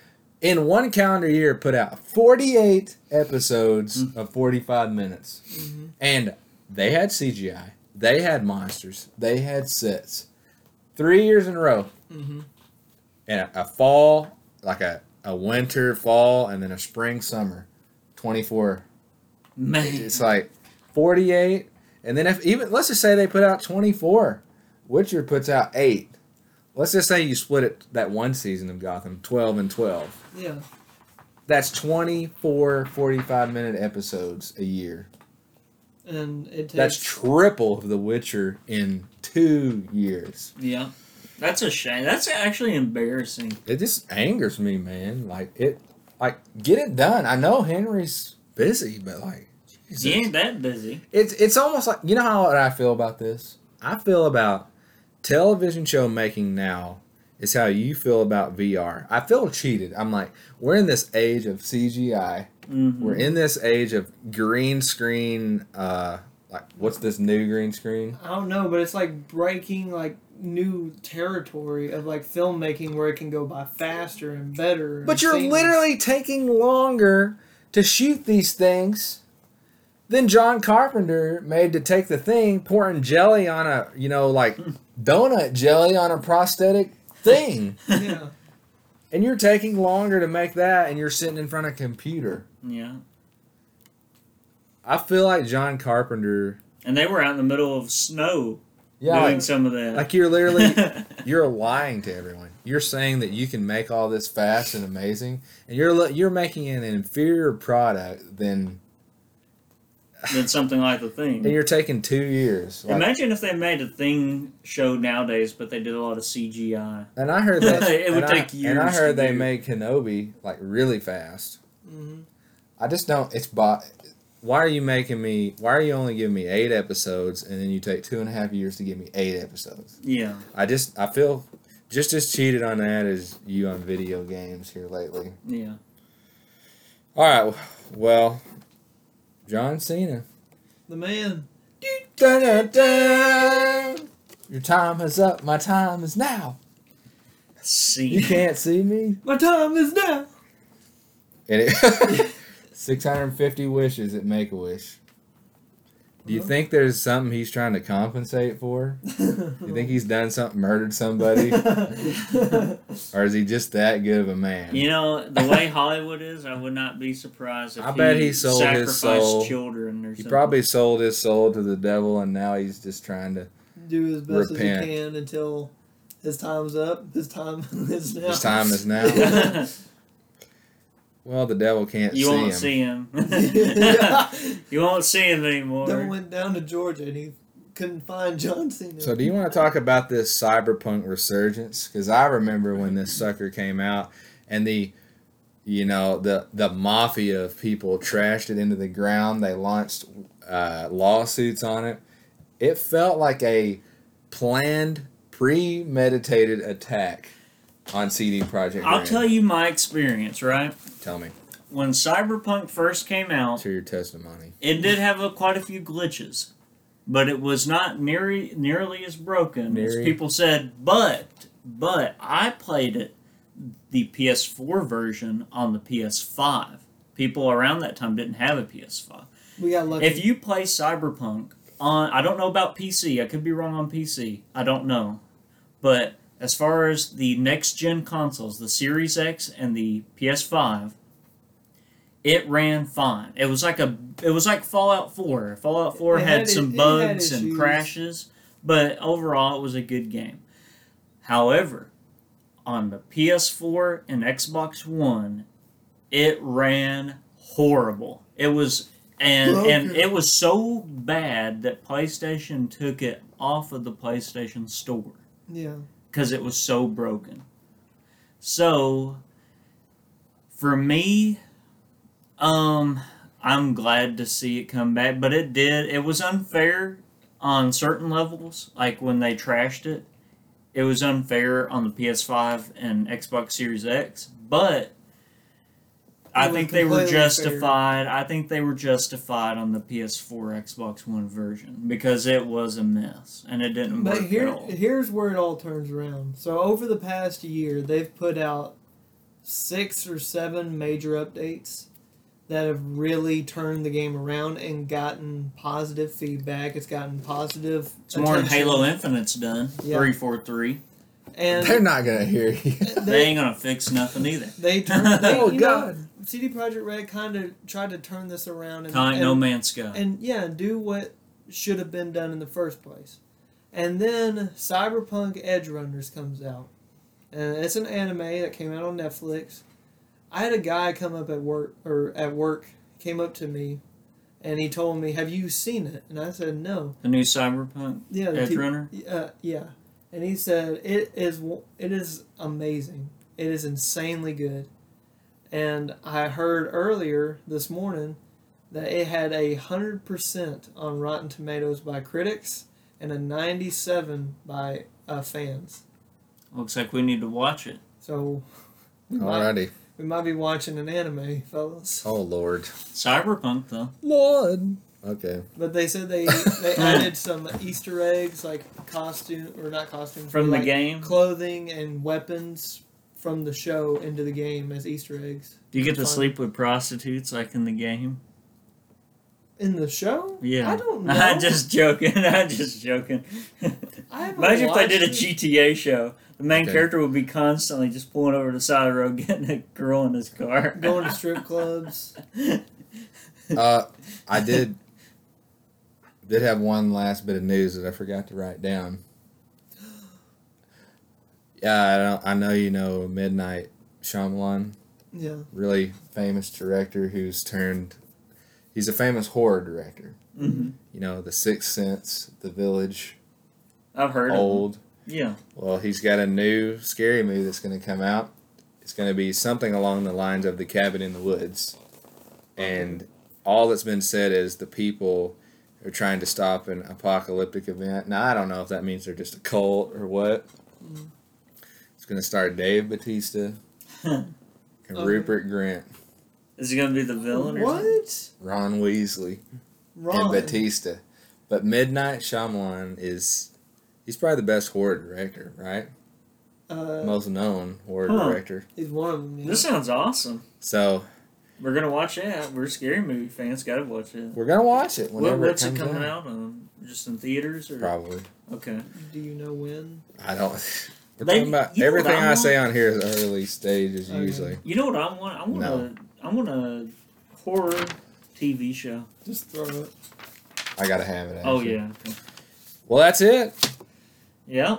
in one calendar year, put out 48 episodes of 45 minutes. hmm And they had CGI, they had monsters, they had sets. Three years in a row. hmm And a, a fall, like a, a winter, fall, and then a spring, summer. 24 Man, it's like 48 and then if even let's just say they put out 24 witcher puts out 8 let's just say you split it that one season of gotham 12 and 12 Yeah. that's 24 45 minute episodes a year And it takes. that's triple of the witcher in two years yeah, that's a shame. That's actually embarrassing. it just angers me man like it like get it done i know henry's busy but like Jesus. He ain't that busy. It's it's almost like you know how I feel about this. I feel about television show making now is how you feel about VR. I feel cheated. I'm like, we're in this age of CGI. hmm We're in this age of green screen. Uh, like what's this new green screen? I don't know, but it's like breaking like new territory of like filmmaking where it can go by faster and better. and But you're seamless. literally taking longer to shoot these things than John Carpenter made to take the thing, pouring jelly on a, you know, like (laughs) donut jelly on a prosthetic thing. (laughs) yeah. And you're taking longer to make that and you're sitting in front of a computer. Yeah, I feel like John Carpenter and they were out in the middle of snow Yeah, doing like, some of that. like you're literally (laughs) you're lying to everyone. You're saying that you can make all this fast and amazing and you're you're making an inferior product than than something like the thing. and you're taking 2 years. Like, Imagine if they made a thing show nowadays, but they did a lot of CGI. and I heard that (laughs) It would take I- take And I heard to they do. made Kenobi like really fast. hmm I just don't. It's bot. Why are you making me? Why are you only giving me eight episodes and then you take two and a half years to give me eight episodes? Yeah, I just I feel just as cheated on that as you on video games here lately. Yeah. All right. Well, John Cena. The man. Your time is up. My time is now. See. You can't see me. My time is now. (laughs) And it, 650 wishes at Make a Wish. Do you Well. think there's something he's trying to compensate for? Do You think he's done something, murdered somebody, (laughs) or is he just that good of a man? You know the way Hollywood is, I would not be surprised if I bet he sold his soul. children or He something. probably sold his soul to the devil, and now he's just trying to. Do as best Repent. as he can until his time's up. His time (laughs) is now. His time is now. (laughs) Well, the devil can't you see won't him. see him. Yeah. (laughs) you won't see him anymore. Then went down to Georgia and he couldn't find John Cena. So, do you want to talk about this cyberpunk resurgence? Because I remember when this sucker came out, and the, you know, the the mafia of people trashed it into the ground. They launched uh, lawsuits on it. It felt like a planned, premeditated attack on CD Projekt. I'll tell you my experience. Right Tell me. when Cyberpunk first came out, To your testimony. it did have a, quite a few glitches, but it was not nearly nearly as broken as people said. But but I played it the PS4 version on the PS5. People around that time didn't have a PS5. we got lucky. If you play Cyberpunk on, I don't know about PC. I could be wrong on PC. I don't know, but as far as the next gen consoles, the Series X and the PS5, it ran fine. It was like a, it was like Fallout Four. Fallout Four had, had- some it had bugs and crashes, but overall it was a good game. However, on the PS4 and Xbox One, it ran horrible. It was and and it was so bad that PlayStation took it off of the PlayStation Store yeah. Because it was so broken. So, for me, um, I'm glad to see it come back, but it did. It was unfair on certain levels, like when they trashed it. It was unfair on the PS5 and Xbox Series X, but I think they were completely fair. justified. I think they were justified on the PS4, Xbox One version because it was a mess and it didn't But work here, at all. here's where it all turns around. So over the past year, they've put out six or seven major updates that have really turned the game around and gotten positive feedback. It's gotten positive. It's more than. Halo Infinite's done. Yeah. Three four three. and They're not gonna hear you. They (laughs) they ain't gonna fix nothing either. they turned. They, (laughs) Oh, you know, God. CD Projekt Red kind of tried to turn this around and, Kind and No Man's Sky. and yeah, do what should have been done in the first place. And then Cyberpunk Edgerunners comes out. And it's an anime that came out on Netflix. I had a guy come up at work or at work came up to me and he told me, "Have you seen it?" And I said, "No." the new Cyberpunk Yeah, Edge t- Runner. uh, yeah. And he said it is it is amazing. It is insanely good. And I heard earlier this morning that it had a hundred percent on Rotten Tomatoes by critics and a ninety-seven by uh, fans. Looks like we need to watch it. So (laughs) we might, Alrighty. we might be watching an anime, fellas. Oh Lord. Cyberpunk though. Lord. Okay. But they said they they (laughs) added some Easter eggs like costume or not costumes From the like game. clothing and weapons from the show into the game as Easter eggs. Do you get to Fun. sleep with prostitutes like in the game? In the show? Yeah. I don't (laughs) know. I'm just joking. (laughs) I'm just joking. I haven't Imagine if they watched did a. GTA show. The main Okay. character would be constantly just pulling over to the side of the road, (laughs) getting a girl in his car. Going to strip clubs. Uh, I did did have one last bit of news that I forgot to write down. Yeah, I don't. I know you know M. Night Shyamalan, Yeah. really famous director who's turned. He's a famous horror director. hmm You know, The Sixth Sense, The Village, I've heard Old. Yeah. Well, he's got a new scary movie that's going to come out. It's going to be something along the lines of The Cabin in the Woods. And all that's been said is the people are trying to stop an apocalyptic event. Now, I don't know if that means they're just a cult or what. Mm. It's gonna star Dave Batista and (laughs) Okay. Rupert Grant. Is he gonna be the villain or? What? Ron Weasley, Ron. and Batista. But M. Night Shyamalan is he's probably the best horror director, right? Uh, Most known horror Huh. director. he's one of them. Yeah. This sounds awesome. So We're gonna watch that. We're scary movie fans. Gotta watch it. we're gonna watch it What, whenever what's it it comes coming out. out on? Just in theaters or? Probably. Okay. Do you know when? I don't. (laughs) We're They- talking about you everything I I say on here is early stages oh, Okay. usually. You know what I want? I want a. I want a horror TV show. Just throw it. I gotta have it. Oh yeah. Okay. Well, that's it. Yeah.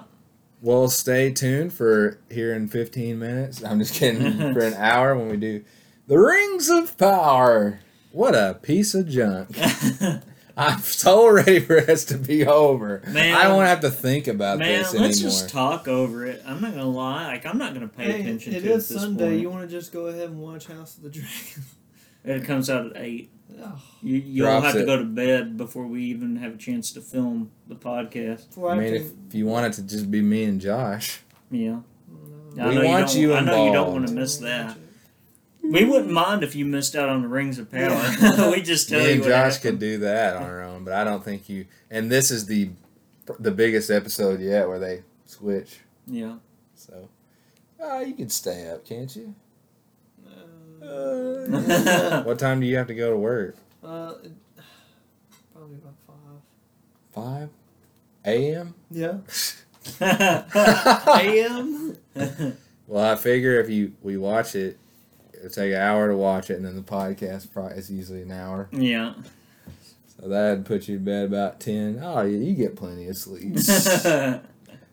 Well, stay tuned for here in 15 minutes. I'm just kidding. (laughs) for an hour when we do the Rings of Power. What a piece of junk. (laughs) I'm so ready for this to be over. Man. I don't want to have to think about Man, this let's just talk over it. I'm not gonna lie. Like I'm not gonna pay Hey, attention it to it is at this Sunday. point. You want to just go ahead and watch House of the Dragon? (laughs) It comes out at eight. oh, You you'll Drops have to go to bed before we even have a chance to film the podcast. before I I, mean, can, if, if you want it to just be me and Josh, Yeah. Oh, no. I We know want don't, you I know you don't want to miss that. We wouldn't mind if you missed out on the Rings of Power. (laughs) we just tell me you and Josh could do that on our own, but I don't think you. And this is the the biggest episode yet where they switch. Yeah. So, uh, you can stay up, can't you? Uh, Uh, (laughs) what time do you have to go to work? uh, (sighs) probably about five. Five a.m. Yeah. (laughs) yeah. A.M. Well, I figure if you we watch it, it'll take an hour to watch it, and then the podcast probably is usually an hour. yeah. So that'd put you to bed about ten. Oh, yeah, you get plenty of sleep. (laughs)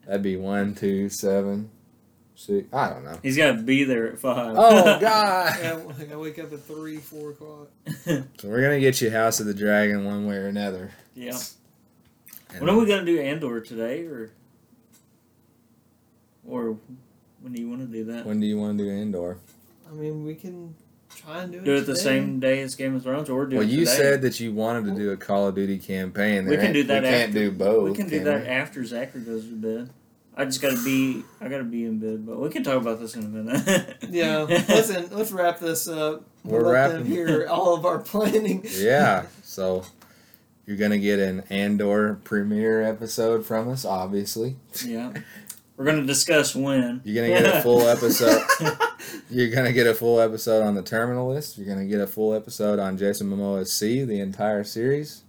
That'd be one, two, seven, six. I don't know. He's got to be there at five. Oh (laughs) God! Yeah, I wake up at three, four o'clock. (laughs) So we're gonna get you House of the Dragon one way or another. yeah. And When are we gonna do Andor today, or or when do you want to do that? When do you want to do Andor? I mean, we can try and do it. Do it the same day as Game of Thrones, or do Well, it you today? said that you wanted to do a Call of Duty campaign. We can do that We can't do both. we can do we? that after Zachary goes to bed. I just gotta be. I gotta be in bed, but we can talk about this in a minute. (laughs) Yeah. Listen, let's wrap this up. We're We'll let them wrapping- hear (laughs) all of our planning. Yeah. (laughs) So you're gonna get an Andor premiere episode from us, obviously. yeah, we're gonna discuss when. You're gonna get a (laughs) full episode. You're gonna get a full episode on the Terminal List. You're gonna get a full episode on Jason Momoa's See, the entire series.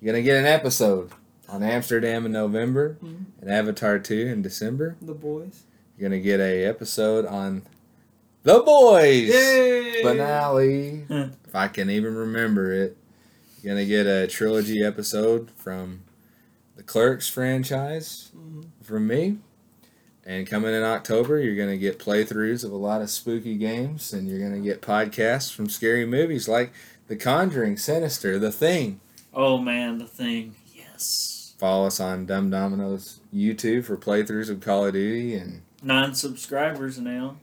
You're gonna get an episode on Amsterdam in November Mhm. and Avatar 2 in December. The boys. You're gonna get a episode on The Boys Yay! finale. If I can even remember it. You're gonna get a trilogy episode from the Clerks franchise Mhm. from me. And coming in October, you're going to get playthroughs of a lot of spooky games, and you're going to get podcasts from scary movies like The Conjuring, Sinister, The Thing. Oh man, the thing. Yes. Follow us on Dumb Domino's YouTube for playthroughs of Call of Duty, and Nine subscribers now.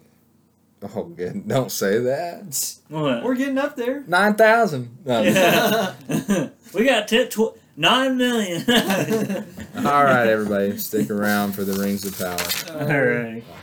oh, good, (laughs) don't say that. What? We're getting up there. Nine thousand. No, Yeah. (laughs) we got t- tw- nine million. (laughs) All right, everybody, stick around for the Rings of Power. All right. Bye.